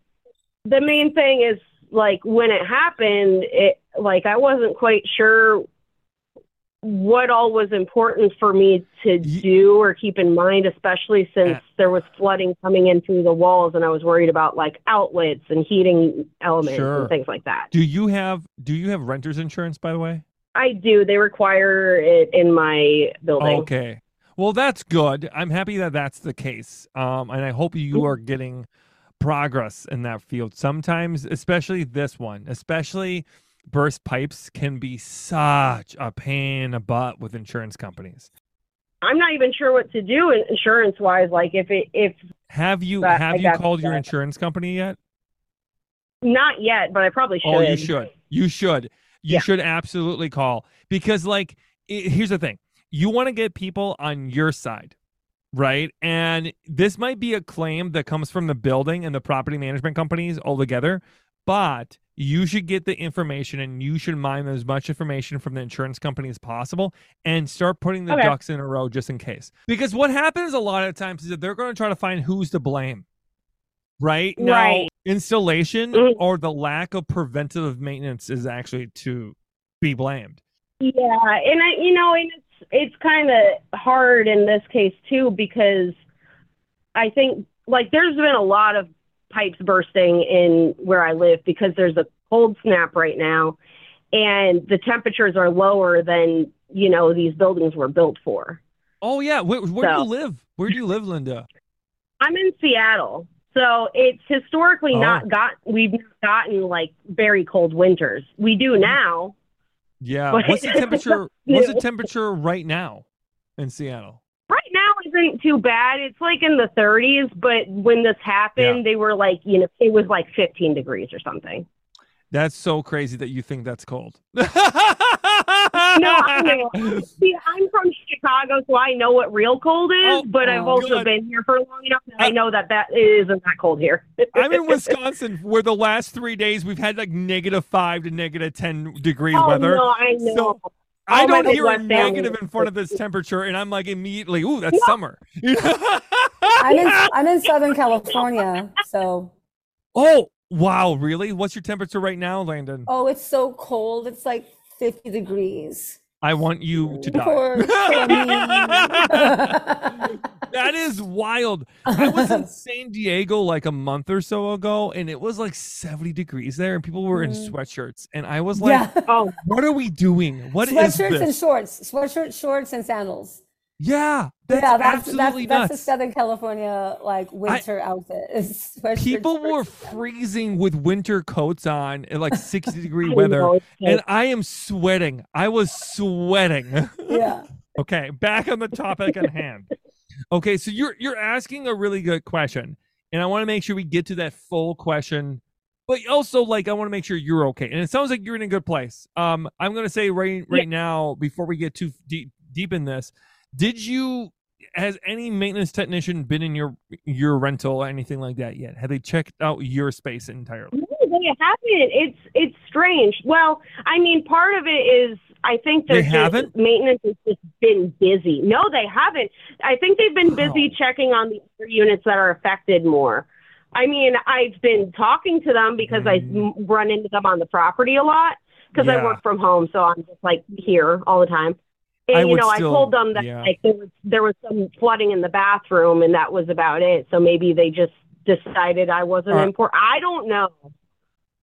the main thing is like when it happened it like i wasn't quite sure what all was important for me to do or keep in mind especially since there was flooding coming in through the walls and i was worried about like outlets and heating elements Sure. and things like that Do you have Do you have renters insurance? By the way. i do they require it in my building Okay. Well, that's good. I'm happy that that's the case. Um, and I hope you are getting progress in that field. Sometimes, especially this one, especially burst pipes can be such a pain in the butt with insurance companies. i'm not even sure what to do insurance wise like if it if Have you have I you called your insurance company yet? not yet but i probably should Oh, you should. You should. You Yeah. should absolutely call because, like, i here's the thing: you want to get people on your side, right? And this might be a claim that comes from the building and the property management companies all together, but you should get the information and you should mine as much information from the insurance company as possible and start putting the Okay. ducks in a row just in case. Because what happens a lot of times is that they're going to try to find who's to blame. Right? Now, Right. installation Mhm. or the lack of preventative maintenance is actually to be blamed. Yeah, and I, you know, and it's it's kind of hard in this case too because I think like there's been a lot of pipes bursting in where I live because there's a cold snap right now, and the temperatures are lower than you know these buildings were built for. Oh yeah, where, where do you live? Where do you live, Linda? I'm in Seattle, so it's historically Oh. not got we've gotten like very cold winters. We do mm-hmm. now. Yeah. What's the temperature? What's the temperature right now in Seattle? Isn't too bad. It's like in the 30s, but when this happened, Yeah. they were like, you know, it was like 15 degrees or something. That's so crazy that you think that's cold. No, I know. See, I'm from Chicago, so I know what real cold is, oh, but I've oh, also been here for long enough that I know that that isn't that cold here. I'm in Wisconsin, where the last three days we've had like negative five to negative ten degrees Oh, weather. no, I know. So I don't hear a negative in front of this temperature, and I'm like immediately, ooh, that's summer. I'm in I'm in Southern California, so oh wow, really? What's your temperature right now, Landon? oh, it's so cold. It's like 50 degrees. I want you to die. Poor, poor me. that is wild. I was in San Diego like a month or so ago, and it was like 70 degrees there, and people were in Mm. sweatshirts. And I was like, Yeah. oh, what are we doing? What is Sweatshirts and shorts, sweatshirt, shorts, and sandals. yeah, that's yeah, that's absolutely that's, that's the Southern California like winter outfit. People were freezing with winter coats on in like 60 degree weather, know, and I am sweating. I was sweating. Yeah. okay, back on the topic at hand. Okay, so you're you're asking a really good question, and I want to make sure we get to that full question. But also, like, I want to make sure you're okay, and it sounds like you're in a good place. Um, I'm gonna say right right now before we get too deep deep in this, did you has any maintenance technician been in your your rental or anything like that yet? Have they checked out your space entirely? No, they haven't. It's it's strange. Well, I mean, part of it is I think They the haven't? maintenance has just been busy. No, they haven't. I think they've been busy checking on the other units that are affected more. I mean, I've been talking to them because I run into them on the property a lot because I Mm. Work from home, so I'm just like here all the time. And I you know, still- I told them that yeah. like there was there was some flooding in the bathroom, and that was about it. So maybe they just decided I wasn't Are- important. I don't know.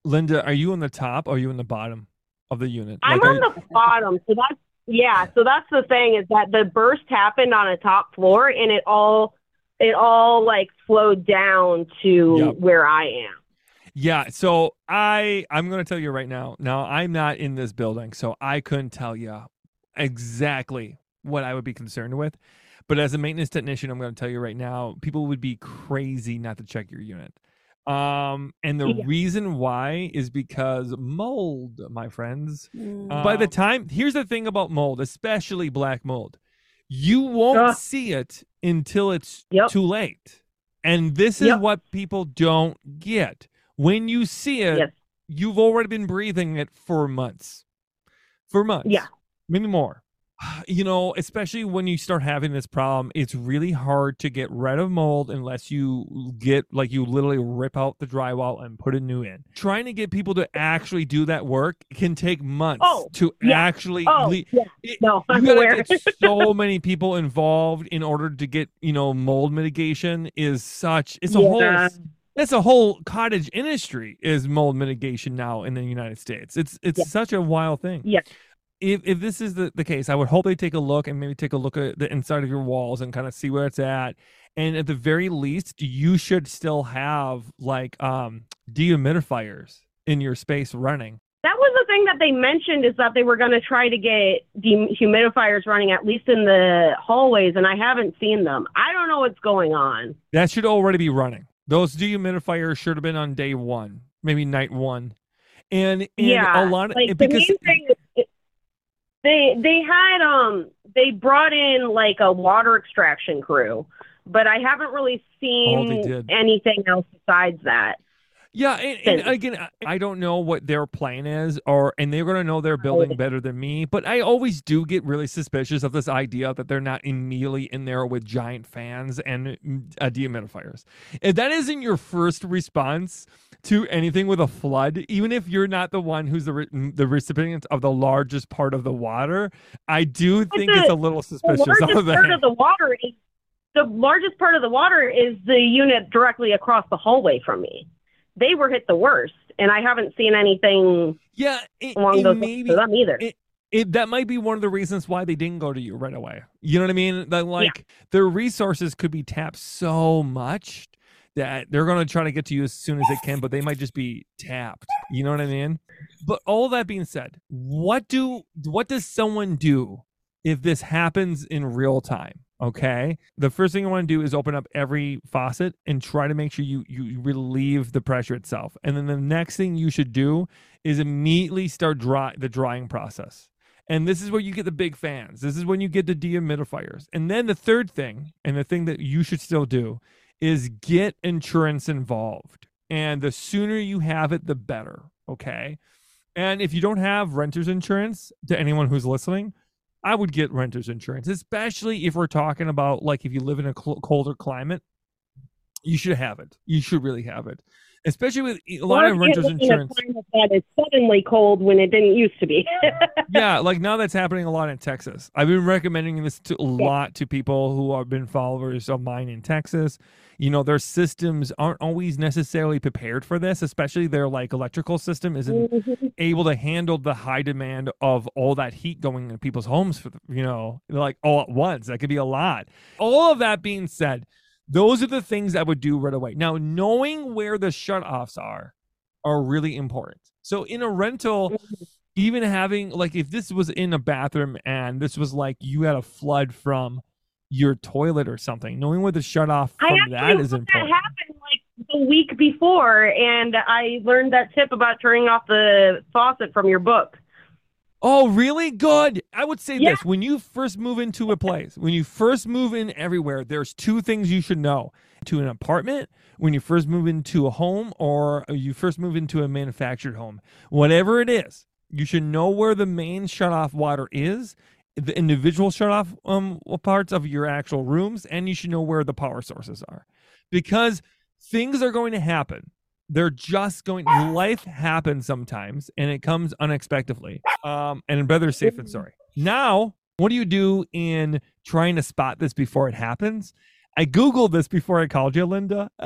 Linda, are you on the top or are you on the bottom of the unit? I'm Like, on you- the bottom, so that's yeah. So that's the thing is that the burst happened on a top floor, and it all it all like flowed down to Yep. where I am. Yeah, so I I'm going to tell you right now. Now I'm not in this building, so I couldn't tell you exactly what I would be concerned with. But as a maintenance technician, I'm going to tell you right now, people would be crazy not to check your unit. Um, and the Yeah. reason why is because mold, my friends. By the Um, time, here's the thing about mold, especially black mold, you won't Ugh. see it until it's Yep. too late. And this is Yep. what people don't get. When you see it, Yes. you've already been breathing it for months. For months. Yeah. Maybe more. You know, especially when you start having this problem, it's really hard to get rid of mold unless you get like you literally rip out the drywall and put a new in. Trying to get people to actually do that work can take months Oh, to yeah. actually Oh, le- yeah. No, I'm gotta aware. get so many people involved in order to get you know mold mitigation is such it's a whole Yeah. that's a whole cottage industry is mold mitigation now in the United States. It's it's such a wild thing. Yeah. If if this is the, the case, I would hope they take a look and maybe take a look at the inside of your walls and kind of see where it's at. And at the very least, you should still have like um dehumidifiers in your space running. That was the thing that they mentioned is that they were going to try to get dehumidifiers running at least in the hallways, and I haven't seen them. I don't know what's going on. That should already be running. Those dehumidifiers should have been on day one, maybe night one. And, and yeah, a lot of like because the main thing is they they had um they brought in like a water extraction crew, but I haven't really Oh, they seen did. anything else besides that. Yeah, and, and again, I- don't know what their plan is, or and they're gonna know their building better than me. But I always do get really suspicious of this idea that they're not immediately in there with giant fans and mm, uh, dehumidifiers. If that isn't your first response to anything with a flood, even if you're not the one who's the re- mm, the recipient of the largest part of the water, I do think the- it's a little The suspicious largest of that. part of the water is the largest part of the water is the unit directly across the hallway from me. They were hit the worst, and I haven't seen anything yeah it, along those maybe- lines for them either. It, it that might be one of the reasons why they didn't go to you right away. You know what I mean? That like their resources could be tapped so much that they're going to try to get to you as soon as they can, but they might just be tapped. You know what I mean? But all that being said, what do what does someone do if this happens in real time? Okay. The first thing I want to do is open up every faucet and try to make sure you you relieve the pressure itself. And then the next thing you should do is immediately start dry the drying process. And this is where you get the big fans. This is when you get the dehumidifiers. And then the third thing, and the thing that you should still do, is get insurance involved. And the sooner you have it, the better. Okay. And if you don't have renter's insurance, to anyone who's listening, I would get renter's insurance, especially if we're talking about like if you live in a cl- colder climate. You should have it. You should really have it, especially with a lot of renters in insurance. that is suddenly cold when it didn't used to be. yeah, like now that's happening a lot in Texas. I've been recommending this to a lot to people who have been followers of mine in Texas. You know, their systems aren't always necessarily prepared for this, especially their like electrical system isn't Mhm. able to handle the high demand of all that heat going into people's homes for the, you know, like all at once. That could be a lot. All of that being said, those are the things I would do right away. Now, knowing where the shutoffs are are really important. So in a rental, mm-hmm. even having like if this was in a bathroom and this was like you had a flood from your toilet or something, knowing where the shutoff from that is let that happened like the week before, and I learned that tip about turning off the faucet from your book. Oh, really? Good. I would say Yeah. this when you first move into a place, when you first move in everywhere, there's two things you should know. To an apartment, when you first move into a home, or you first move into a manufactured home, whatever it is, you should know where the main shut off water is, the individual shut off um, parts of your actual rooms, and you should know where the power sources are. Because things are going to happen they're just going life happens sometimes and it comes unexpectedly um and better safe than sorry now what do you do in trying to spot this before it happens i googled this before i called you linda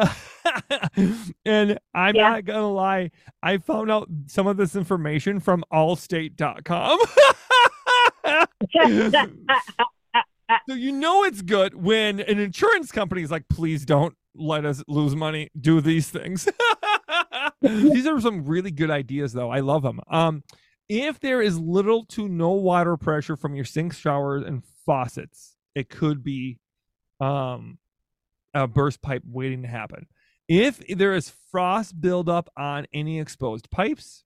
and i'm Yeah. not gonna lie i found out some of this information from allstate.com so you know it's good when an insurance company is like, please don't let us lose money. Do these things. these are some really good ideas, though. I love them. Um, if there is little to no water pressure from your sinks, showers, and faucets, it could be um, a burst pipe waiting to happen. If there is frost buildup on any exposed pipes,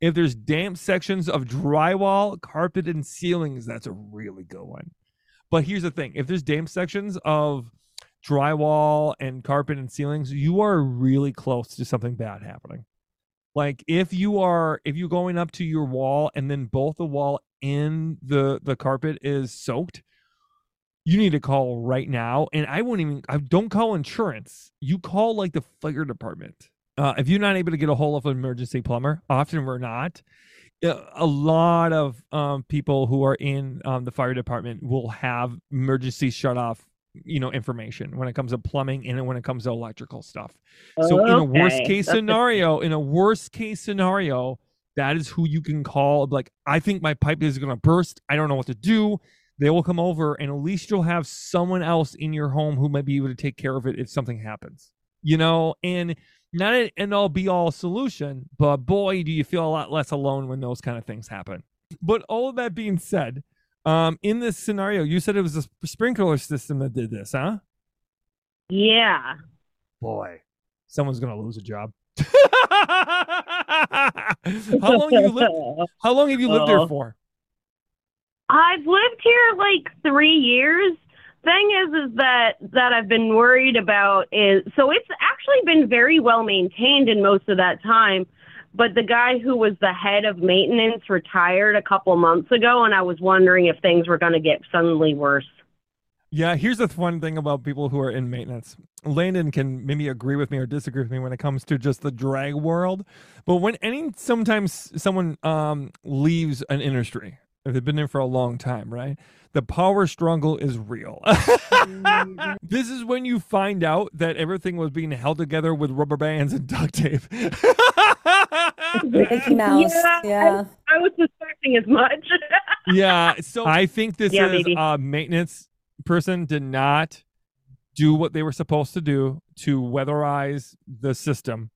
if there's damp sections of drywall, carpet, and ceilings, that's a really good one. But here's the thing: if there's damp sections of drywall and carpet and ceilings, you are really close to something bad happening. Like if you are if you're going up to your wall and then both the wall and the the carpet is soaked, you need to call right now. And I wouldn't even I don't call insurance. You call like the fire department. Uh, if you're not able to get a hold of an emergency plumber, often we're not. uh, A lot of um, people who are in um, the fire department will have emergency shut off, you know, information when it comes to plumbing and when it comes to electrical stuff. So in a worst case that's good. scenario, in a worst case scenario, that is who you can call. Like, I think my pipe is going to burst. I don't know what to do. They will come over, and at least you'll have someone else in your home who might be able to take care of it if something happens. You know, and not an end all be all solution, but boy, do you feel a lot less alone when those kind of things happen. But all of that being said, um, in this scenario, you said it was a sprinkler system that did this, huh? Yeah. Boy, someone's gonna lose a job. how long have you lived? How long have you lived there Oh. for? I've lived here like three years. Thing is, is that that I've been worried about is so it's actually been very well maintained in most of that time. But the guy who was the head of maintenance retired a couple months ago, and I was wondering if things were going to get suddenly worse. Yeah, here's the fun thing about people who are in maintenance. Landon can maybe agree with me or disagree with me when it comes to just the drag world. But when any sometimes someone um leaves an industry, if they've been there for a long time, right? The power struggle is real. this is when you find out that everything was being held together with rubber bands and duct tape. Mickey Mouse. Yeah, Yeah. I, I was suspecting as much. yeah, so I think this Yeah, is maybe. a maintenance person did not do what they were supposed to do to weatherize the system,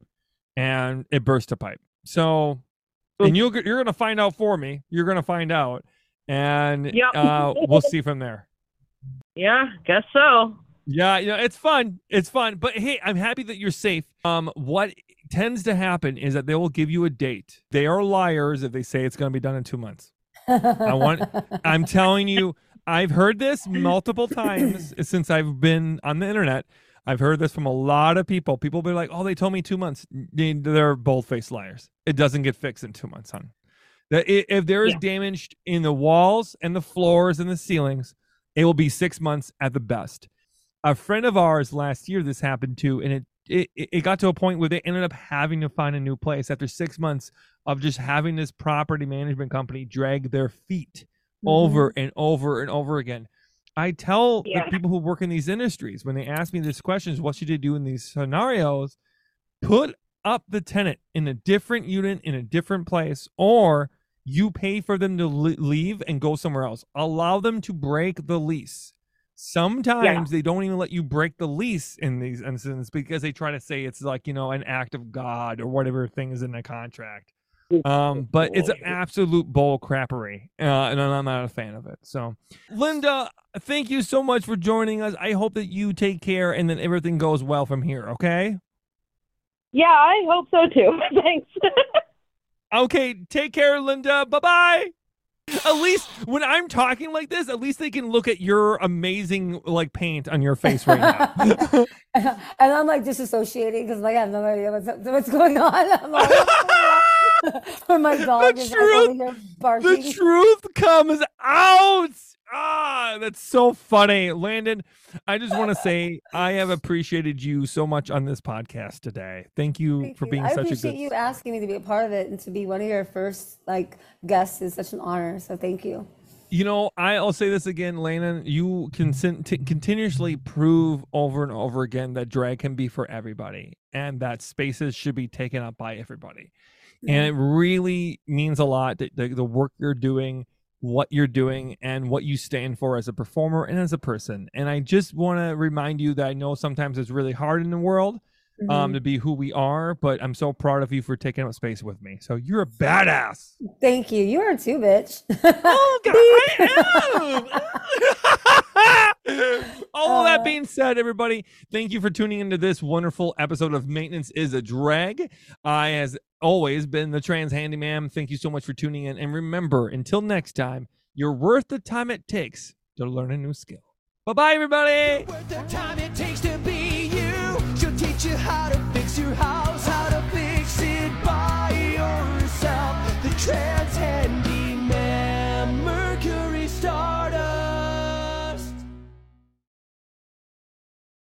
and it burst a pipe. So, and you'll you're gonna find out for me. You're gonna find out, and Yep. uh, we'll see from there. yeah, guess so. Yeah, you know, it's fun. It's fun. But hey, I'm happy that you're safe. Um, what tends to happen is that they will give you a date. They are liars if they say it's going to be done in two months. I want. I'm telling you, I've heard this multiple times since I've been on the internet. I've heard this from a lot of people. People be like, "Oh, they told me two months." They- They're bold-faced liars. It doesn't get fixed in two months, hon. That if there is Yeah. damage in the walls and the floors and the ceilings, it will be six months at the best. A friend of ours last year, this happened to, and it it, it got to a point where they ended up having to find a new place after six months of just having this property management company drag their feet over mm-hmm. and over and over again. I tell Yeah. the people who work in these industries when they ask me these questions, what should they do in these scenarios? Put up the tenant in a different unit in a different place, or you pay for them to leave and go somewhere else. Allow them to break the lease. Sometimes they don't even let you break the lease in these instances because they try to say it's like, you know, an act of God or whatever thing is in the contract. Um, but it's an absolute bull crappery, uh, and I'm not a fan of it. So, Linda, thank you so much for joining us. I hope that you take care and that everything goes well from here. Okay. Yeah, I hope so too. Thanks. Okay. Take care, Linda. Bye bye. At least when I'm talking like this, at least they can look at your amazing like paint on your face right now. and I'm like disassociating because like I have no idea what's what's going on. I'm like, my dog is like over here barking. the truth comes out. Ah, that's so funny. Landon, I just want to say I have appreciated you so much on this podcast today. Thank you Thank for you. being I such a good I appreciate you asking me to be a part of it and to be one of your first like guests is such an honor. So thank you. You know, I'll say this again, Landon. You can t- continuously prove over and over again that drag can be for everybody and that spaces should be taken up by everybody. And it really means a lot that the, the work you're doing, what you're doing, and what you stand for as a performer and as a person. And I just want to remind you that I know sometimes it's really hard in the world um, Mhm. to be who we are, but I'm so proud of you for taking up space with me. So you're a badass. Thank you. You are too, bitch. Oh God, All of that uh, being said, everybody, thank you for tuning into this wonderful episode of Maintenance is a Drag. I, as always, been the trans handyma'am. Thank you so much for tuning in. And remember, until next time, you're worth the time it takes to learn a new skill. Bye bye, everybody.